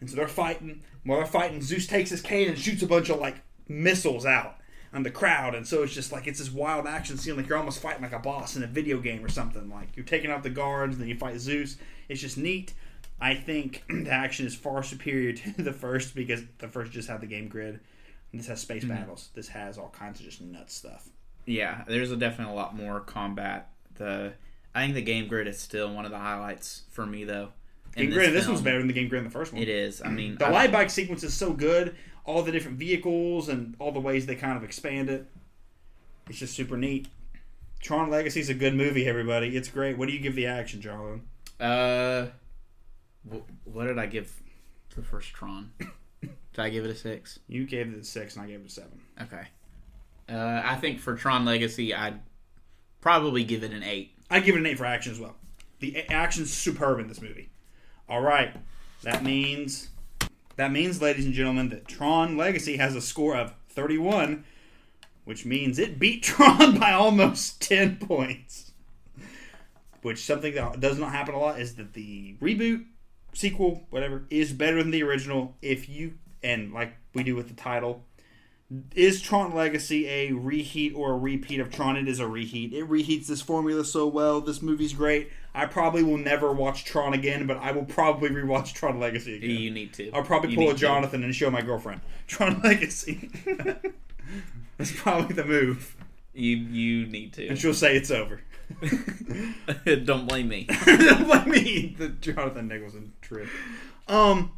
And so they're fighting. While they're fighting, Zuse takes his cane and shoots a bunch of like missiles out. And the crowd, and so it's just like it's this wild action scene, like you're almost fighting like a boss in a video game or something. Like you're taking out the guards, and then you fight Zuse. It's just neat. I think the action is far superior to the first because the first just had the game grid. And this has space mm-hmm. battles. This has all kinds of just nuts stuff. Yeah, there's a definitely a lot more combat. The I think the game grid is still one of the highlights for me though. Game grid. This film. one's better than the game grid the first one. It is. I mean, The I- light bike sequence is so good. All the different vehicles and all the ways they kind of expand it. It's just super neat. Tron Legacy is a good movie, everybody. It's great. What do you give the action, Jarlin? Uh, wh- what did I give the first Tron? did I give it a six? You gave it a six, and I gave it a seven. Okay. Uh, I think for Tron Legacy, I'd probably give it an eight. I'd give it an eight for action as well. The a- action's superb in this movie. All right, that means that means, ladies and gentlemen, that Tron Legacy has a score of thirty-one, which means it beat Tron by almost ten points. Which something that does not happen a lot is that the reboot, sequel, whatever, is better than the original. If you and like we do with the title, is Tron Legacy a reheat or a repeat of Tron? It is a reheat. It reheats this formula so well. This movie's great. I probably will never watch Tron again, but I will probably rewatch Tron Legacy again. You need to. I'll probably You pull a need to. Jonathan and show my girlfriend Tron Legacy. That's probably the move, You you need to. and she'll say it's over. Don't blame me. Don't blame me, the Jonathan Nicholson trip. Um,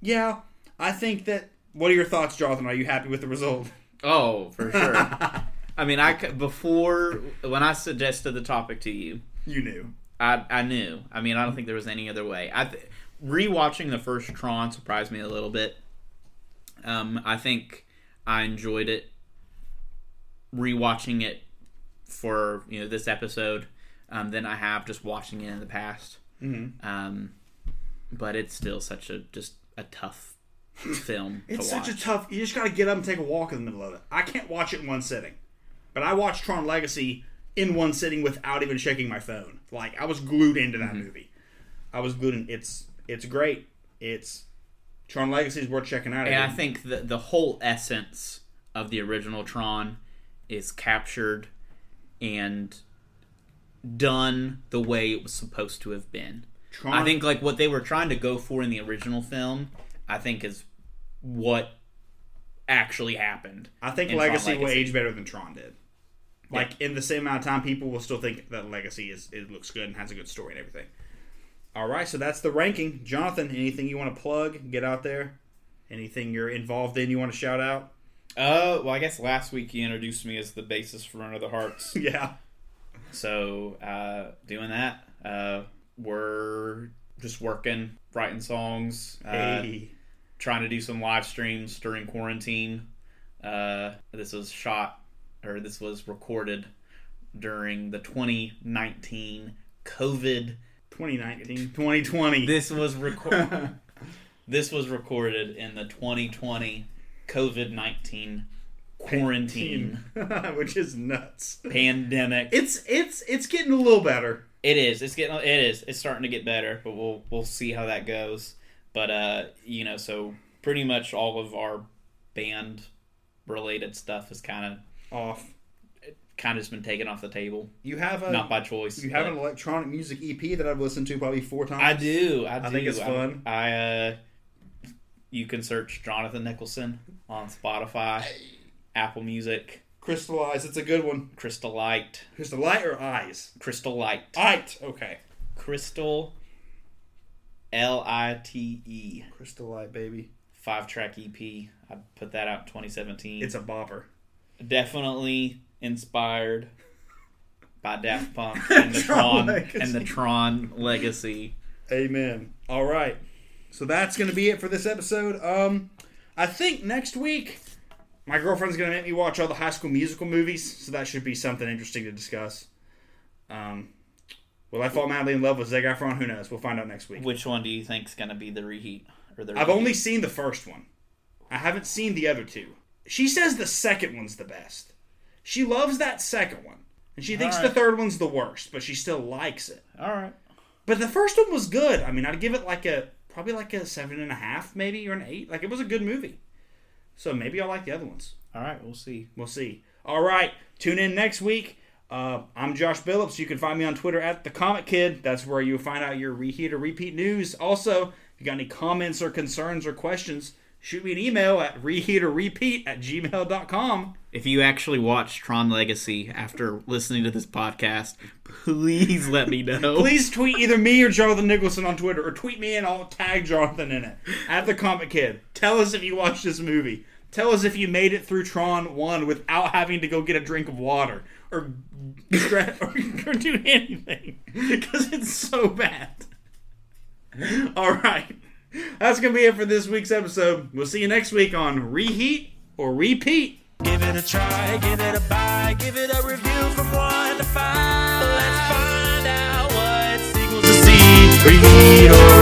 yeah, I think that. What are your thoughts, Jonathan? Are you happy with the result? Oh, for sure. I mean, I before when I suggested the topic to you, You knew. I I knew. I mean, I don't think there was any other way. I th- rewatching the first Tron surprised me a little bit. Um, I think I enjoyed it. Rewatching it for you know this episode, um, than I have just watching it in the past. Mm-hmm. Um, but it's still such a just a tough film. It's to such a tough. You just got to get up and take a walk in the middle of it. I can't watch it in one sitting, but I watched Tron Legacy in one sitting without even checking my phone. Like I was glued into that Mm-hmm. movie. I was glued in. It's it's great. It's Tron Legacy is worth checking out. And I think the the whole essence of the original Tron is captured and done the way it was supposed to have been. Tron, I think like what they were trying to go for in the original film, I think is what actually happened. I think in Tron Legacy, will Legacy. age better than Tron did. Like in the same amount of time, people will still think that Legacy is it looks good and has a good story and everything. All right, so that's the ranking. Jonathan, anything you want to plug? Get out there. Anything you're involved in? You want to shout out? Uh, well, I guess last week you introduced me as the basis for Run of the Hearts. Yeah. So, uh, doing that, uh, we're just working, writing songs, uh, Hey. trying to do some live streams during quarantine. Uh, this was shot, or this was recorded during the 2019 COVID. 2019, 2020. This was recorded. this was recorded in the 2020 COVID 19 quarantine which is nuts. pandemic. It's it's it's getting a little better. It is. It's getting. It is. It's starting to get better, but we'll we'll see how that goes. But uh, you know, so pretty much all of our band related stuff is kind of Off. kind of just been taken off the table, You have a not by choice. you have an electronic music EP that I've listened to probably four times. I do. I do. think it's fun. I, uh, you can search Jonathan Nicholson on Spotify, Apple Music, Crystallize. It's a good one. Crystal Light, Crystal Light or Eyes? Crystal Light, Light. Okay. Crystal, L I T E. Crystal Light, baby. five track EP. I put that out in 2017. It's a bopper. Definitely inspired by Daft Punk and the Tron Tron Legacy. and the Tron legacy. Amen. All right. So that's going to be it for this episode. Um, I think next week my girlfriend's going to make me watch all the High School Musical movies, so that should be something interesting to discuss. Um, will I fall madly in love with Zac Efron? Who knows? We'll find out next week. Which one do you think is going to be the reheat or the? I've reheat? only seen the first one. I haven't seen the other two. She says the second one's the best. She loves that second one. And she thinks All the third one's the worst, but she still likes it. All right. But the first one was good. I mean, I'd give it like a probably like a seven and a half, maybe or an eight. Like it was a good movie. So maybe I'll like the other ones. All right, we'll see. We'll see. All right, tune in next week. Uh, I'm Josh Billups. You can find me on Twitter at the Comic Kid. That's where you'll find out your reheat or repeat news. Also, if you got any comments or concerns or questions, shoot me an email at reheat or repeat at gmail.com. If you actually watched Tron Legacy after listening to this podcast, please let me know. Please tweet either me or Jonathan Nicholson on Twitter, or tweet me and I'll tag Jonathan in it at the Comic Kid. Tell us if you watched this movie. Tell us if you made it through Tron One without having to go get a drink of water or or, or do anything because it's so bad. All right, that's gonna be it for this week's episode. We'll see you next week on Reheat or Repeat. Give it a try, give it a buy, give it a review from one to five. Let's find out what sequels to see. Repeat or.